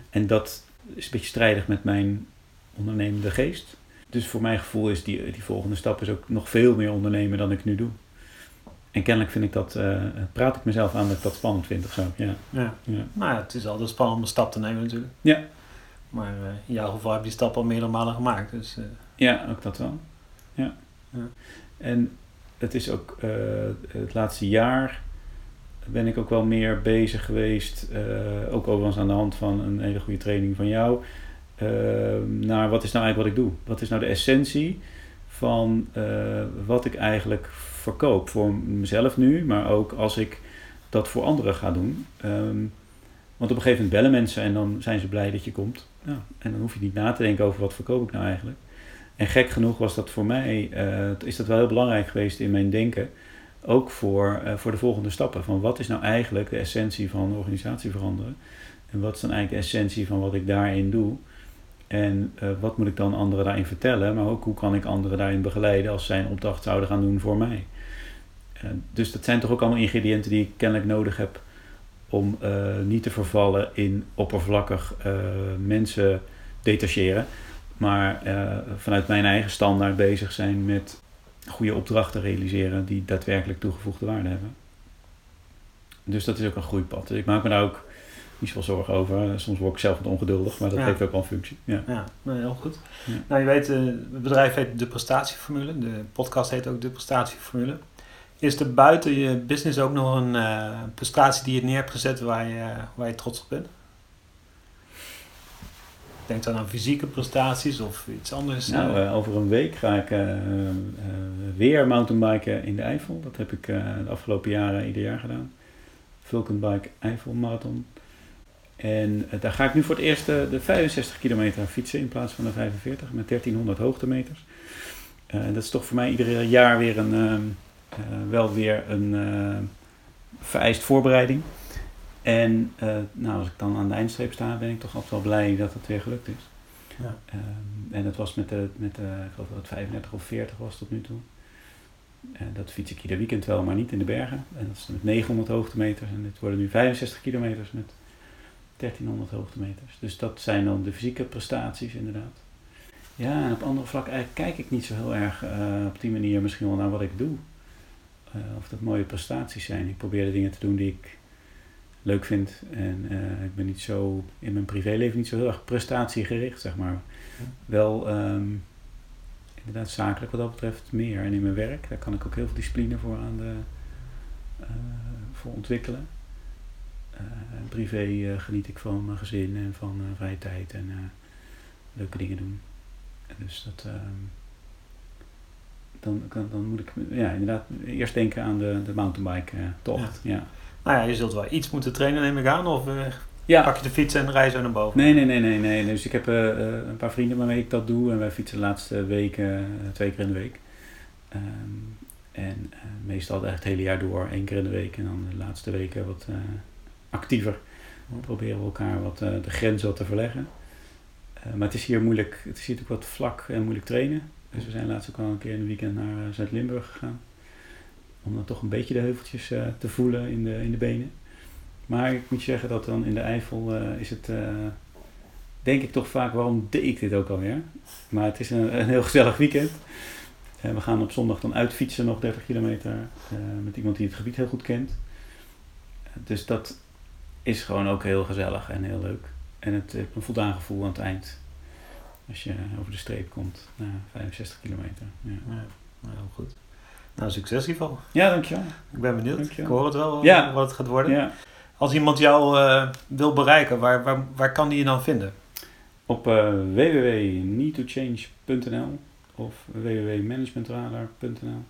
Speaker 1: En dat is een beetje strijdig met mijn ondernemende geest. Dus voor mijn gevoel is die, die volgende stap is ook nog veel meer ondernemen dan ik nu doe. En kennelijk vind ik dat, eh, praat ik mezelf aan dat ik dat spannend vind of zo. Ja.
Speaker 2: ja.
Speaker 1: Ja.
Speaker 2: Nou ja, het is altijd spannend om een stap te nemen natuurlijk.
Speaker 1: Ja.
Speaker 2: Maar in jouw geval heb je die stap al meerdere malen gemaakt. Dus eh,
Speaker 1: Ja, ook dat wel. Ja.
Speaker 2: Ja.
Speaker 1: En het is ook het laatste jaar ben ik ook wel meer bezig geweest, ook overigens aan de hand van een hele goede training van jou, naar wat is nou eigenlijk wat ik doe? Wat is nou de essentie van wat ik eigenlijk verkoop voor mezelf nu, maar ook als ik dat voor anderen ga doen. Ehm, want op een gegeven moment bellen mensen en dan zijn ze blij dat je komt. Ja, en dan hoef je niet na te denken over wat verkoop ik nou eigenlijk. En gek genoeg was dat voor mij, eh, is dat wel heel belangrijk geweest in mijn denken. Ook voor, eh, voor de volgende stappen. Van wat is nou eigenlijk de essentie van organisatie veranderen? En wat is dan eigenlijk de essentie van wat ik daarin doe? En eh, wat moet ik dan anderen daarin vertellen? Maar ook hoe kan ik anderen daarin begeleiden als zij een opdracht zouden gaan doen voor mij? Eh, dus dat zijn toch ook allemaal ingrediënten die ik kennelijk nodig heb om eh, niet te vervallen in oppervlakkig mensen detacheren. Maar vanuit mijn eigen standaard bezig zijn met goede opdrachten realiseren die daadwerkelijk toegevoegde waarde hebben. Dus dat is ook een groeipad. Dus ik maak me daar ook niet zoveel zorgen over. Soms word ik zelf wat ongeduldig, maar dat
Speaker 2: Ja.
Speaker 1: heeft ook wel een functie. Ja.
Speaker 2: ja, nou, heel goed.
Speaker 1: Ja.
Speaker 2: Nou, je weet, eh, het bedrijf heet De Prestatieformule. De podcast heet ook De Prestatieformule. Is er buiten je business ook nog een eh, prestatie die je neer hebt gezet waar je, waar je trots op bent? Denk dan aan fysieke prestaties of iets anders.
Speaker 1: Nou,
Speaker 2: eh.
Speaker 1: over een week ga ik weer mountainbiken in de Eifel. Dat heb ik de afgelopen jaren ieder jaar gedaan. Vulcanbike Eifel Marathon. En eh, daar ga ik nu voor het eerst eh, de 65 kilometer fietsen in plaats van de 45 met 1300 hoogtemeters. Eh, En dat is toch voor mij ieder jaar weer een, ehm, eh, wel weer een eh, vereist voorbereiding. En uh, nou, als ik dan aan de eindstreep sta, ben ik toch altijd wel blij dat het weer gelukt is.
Speaker 2: Ja.
Speaker 1: Um, en dat was met, de, met de, ik geloof dat het 35 of 40 was tot nu toe. En dat fiets ik ieder weekend wel, maar niet in de bergen. En dat is met 900 hoogtemeters. En dit worden nu 65 kilometers met 1300 hoogtemeters. Dus dat zijn dan de fysieke prestaties inderdaad. Ja, en op andere vlakken eigenlijk kijk ik niet zo heel erg uh, op die manier misschien wel naar wat ik doe. Uh, of dat mooie prestaties zijn. Ik probeer de dingen te doen die ik leuk vind. En uh, ik ben niet zo in mijn privéleven niet zo heel erg prestatiegericht, zeg maar. Wel um, inderdaad zakelijk wat dat betreft meer. En in mijn werk, daar kan ik ook heel veel discipline voor aan de, voor ontwikkelen. Uh, privé geniet ik van mijn gezin en van vrije tijd en leuke dingen doen. En dus dat. Ehm, dan, dan, dan moet ik ja, inderdaad eerst denken aan de, de mountainbike tocht. Ja. ja.
Speaker 2: Nou ja, je zult wel iets moeten trainen, neem ik aan. Of ja. pak je de fiets en rij zo naar boven?
Speaker 1: Nee, nee, nee, nee. nee. Dus ik heb uh, een paar vrienden waarmee ik dat doe. En wij fietsen de laatste weken twee keer in de week. Um, en meestal echt het hele jaar door, één keer in de week. En dan de laatste weken wat actiever. We proberen elkaar wat de grenzen te verleggen. maar het is hier moeilijk, het is hier natuurlijk wat vlak en moeilijk trainen. Dus we zijn laatst ook al een keer in de weekend naar Zuid-Limburg gegaan om dan toch een beetje de heuveltjes te voelen in de, in de benen. Maar ik moet zeggen dat dan in de Eifel is het, denk ik toch vaak, waarom deed ik dit ook alweer? Maar het is een, een heel gezellig weekend. we gaan op zondag dan uitfietsen nog 30 kilometer met iemand die het gebied heel goed kent. dus dat is gewoon ook heel gezellig en heel leuk. En het heeft een voldaan gevoel aan het eind. Als je over de streep komt na 65 kilometer. Ja.
Speaker 2: Ja, nou, goed. Nou, succes geval.
Speaker 1: Ja, dankjewel.
Speaker 2: Ik ben benieuwd. Ik hoor het wel, ja. wat het gaat worden. Ja. Als iemand jou uh, wil bereiken, waar, waar, waar kan die je dan vinden?
Speaker 1: Op uh, www.needtochange.nl of www.managementradar.nl.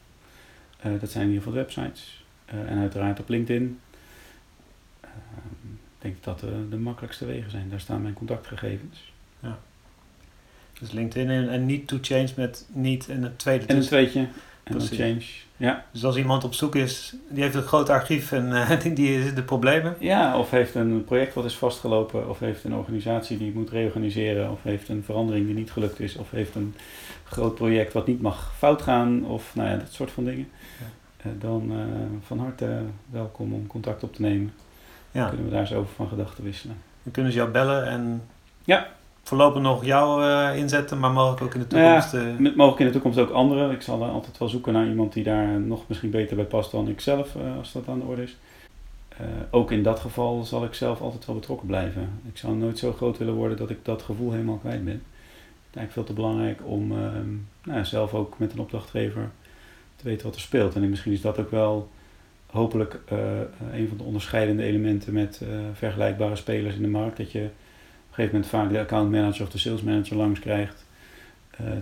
Speaker 1: Uh, dat zijn in ieder geval websites. en uiteraard op LinkedIn. Ik denk dat dat de makkelijkste wegen zijn. Daar staan mijn contactgegevens. Ja.
Speaker 2: Dus LinkedIn en, en Need to Change met niet en het tweede.
Speaker 1: En een tweetje. En een change. Ja.
Speaker 2: Dus als iemand op zoek is, die heeft een groot archief en uh, die zit de problemen.
Speaker 1: Ja, of heeft een project wat is vastgelopen, of heeft een organisatie die moet reorganiseren, of heeft een verandering die niet gelukt is, of heeft een groot project wat niet mag fout gaan, of nou ja, dat soort van dingen. Ja. Uh, dan uh, van harte welkom om contact op te nemen. Ja. Kunnen we daar eens over van gedachten wisselen.
Speaker 2: Dan kunnen ze jou bellen en ja voorlopig nog jou uh, inzetten, maar mogelijk ook in de toekomst.
Speaker 1: Ja, uh... mogelijk in de toekomst ook anderen. Ik zal altijd wel zoeken naar iemand die daar nog misschien beter bij past dan ik zelf, uh, als dat aan de orde is. ook in dat geval zal ik zelf altijd wel betrokken blijven. Ik zou nooit zo groot willen worden dat ik dat gevoel helemaal kwijt ben. Het is eigenlijk veel te belangrijk om ehm, nou, zelf ook met een opdrachtgever te weten wat er speelt. En misschien is dat ook wel hopelijk een van de onderscheidende elementen met vergelijkbare spelers in de markt. Dat je een gegeven moment vaak de account manager of de sales manager langs krijgt.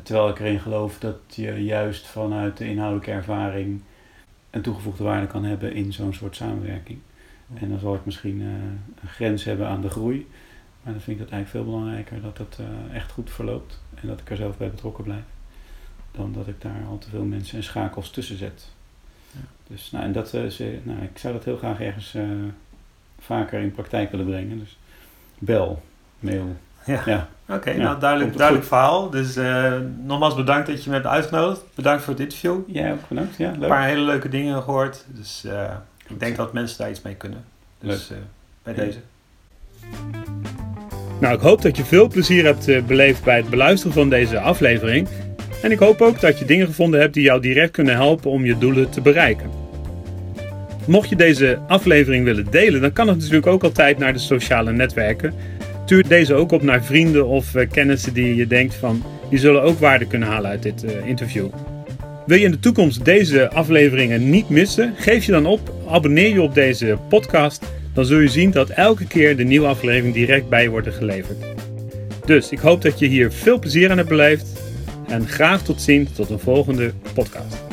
Speaker 1: Terwijl ik erin geloof dat je juist vanuit de inhoudelijke ervaring een toegevoegde waarde kan hebben in zo'n soort samenwerking. En dan zal ik misschien een grens hebben aan de groei. Maar dan vind ik het eigenlijk veel belangrijker dat het echt goed verloopt. En dat ik er zelf bij betrokken blijf. Dan dat ik daar al te veel mensen en schakels tussen zet. Ja. Dus nou, en dat, nou, ik zou dat heel graag ergens vaker in praktijk willen brengen. Dus bel mail.
Speaker 2: Ja. ja. Oké, nou duidelijk, duidelijk verhaal. Dus uh, nogmaals bedankt dat je me hebt uitgenodigd. Bedankt voor het interview.
Speaker 1: Ja, ook bedankt. Ja, leuk.
Speaker 2: Een paar hele leuke dingen gehoord. Dus uh, ik denk dat mensen daar iets mee kunnen. Dus uh, bij deze. Nou, ik hoop dat je veel plezier hebt beleefd bij het beluisteren van deze aflevering. En ik hoop ook dat je dingen gevonden hebt die jou direct kunnen helpen om je doelen te bereiken. Mocht je deze aflevering willen delen, dan kan het natuurlijk ook altijd naar de sociale netwerken. Stuur deze ook op naar vrienden of uh, kennissen die je denkt van die zullen ook waarde kunnen halen uit dit uh, interview. Wil je in de toekomst deze afleveringen niet missen? Geef je dan op, abonneer je op deze podcast. Dan zul je zien dat elke keer de nieuwe aflevering direct bij wordt geleverd. Dus ik hoop dat je hier veel plezier aan hebt beleefd. En graag tot ziens tot een volgende podcast.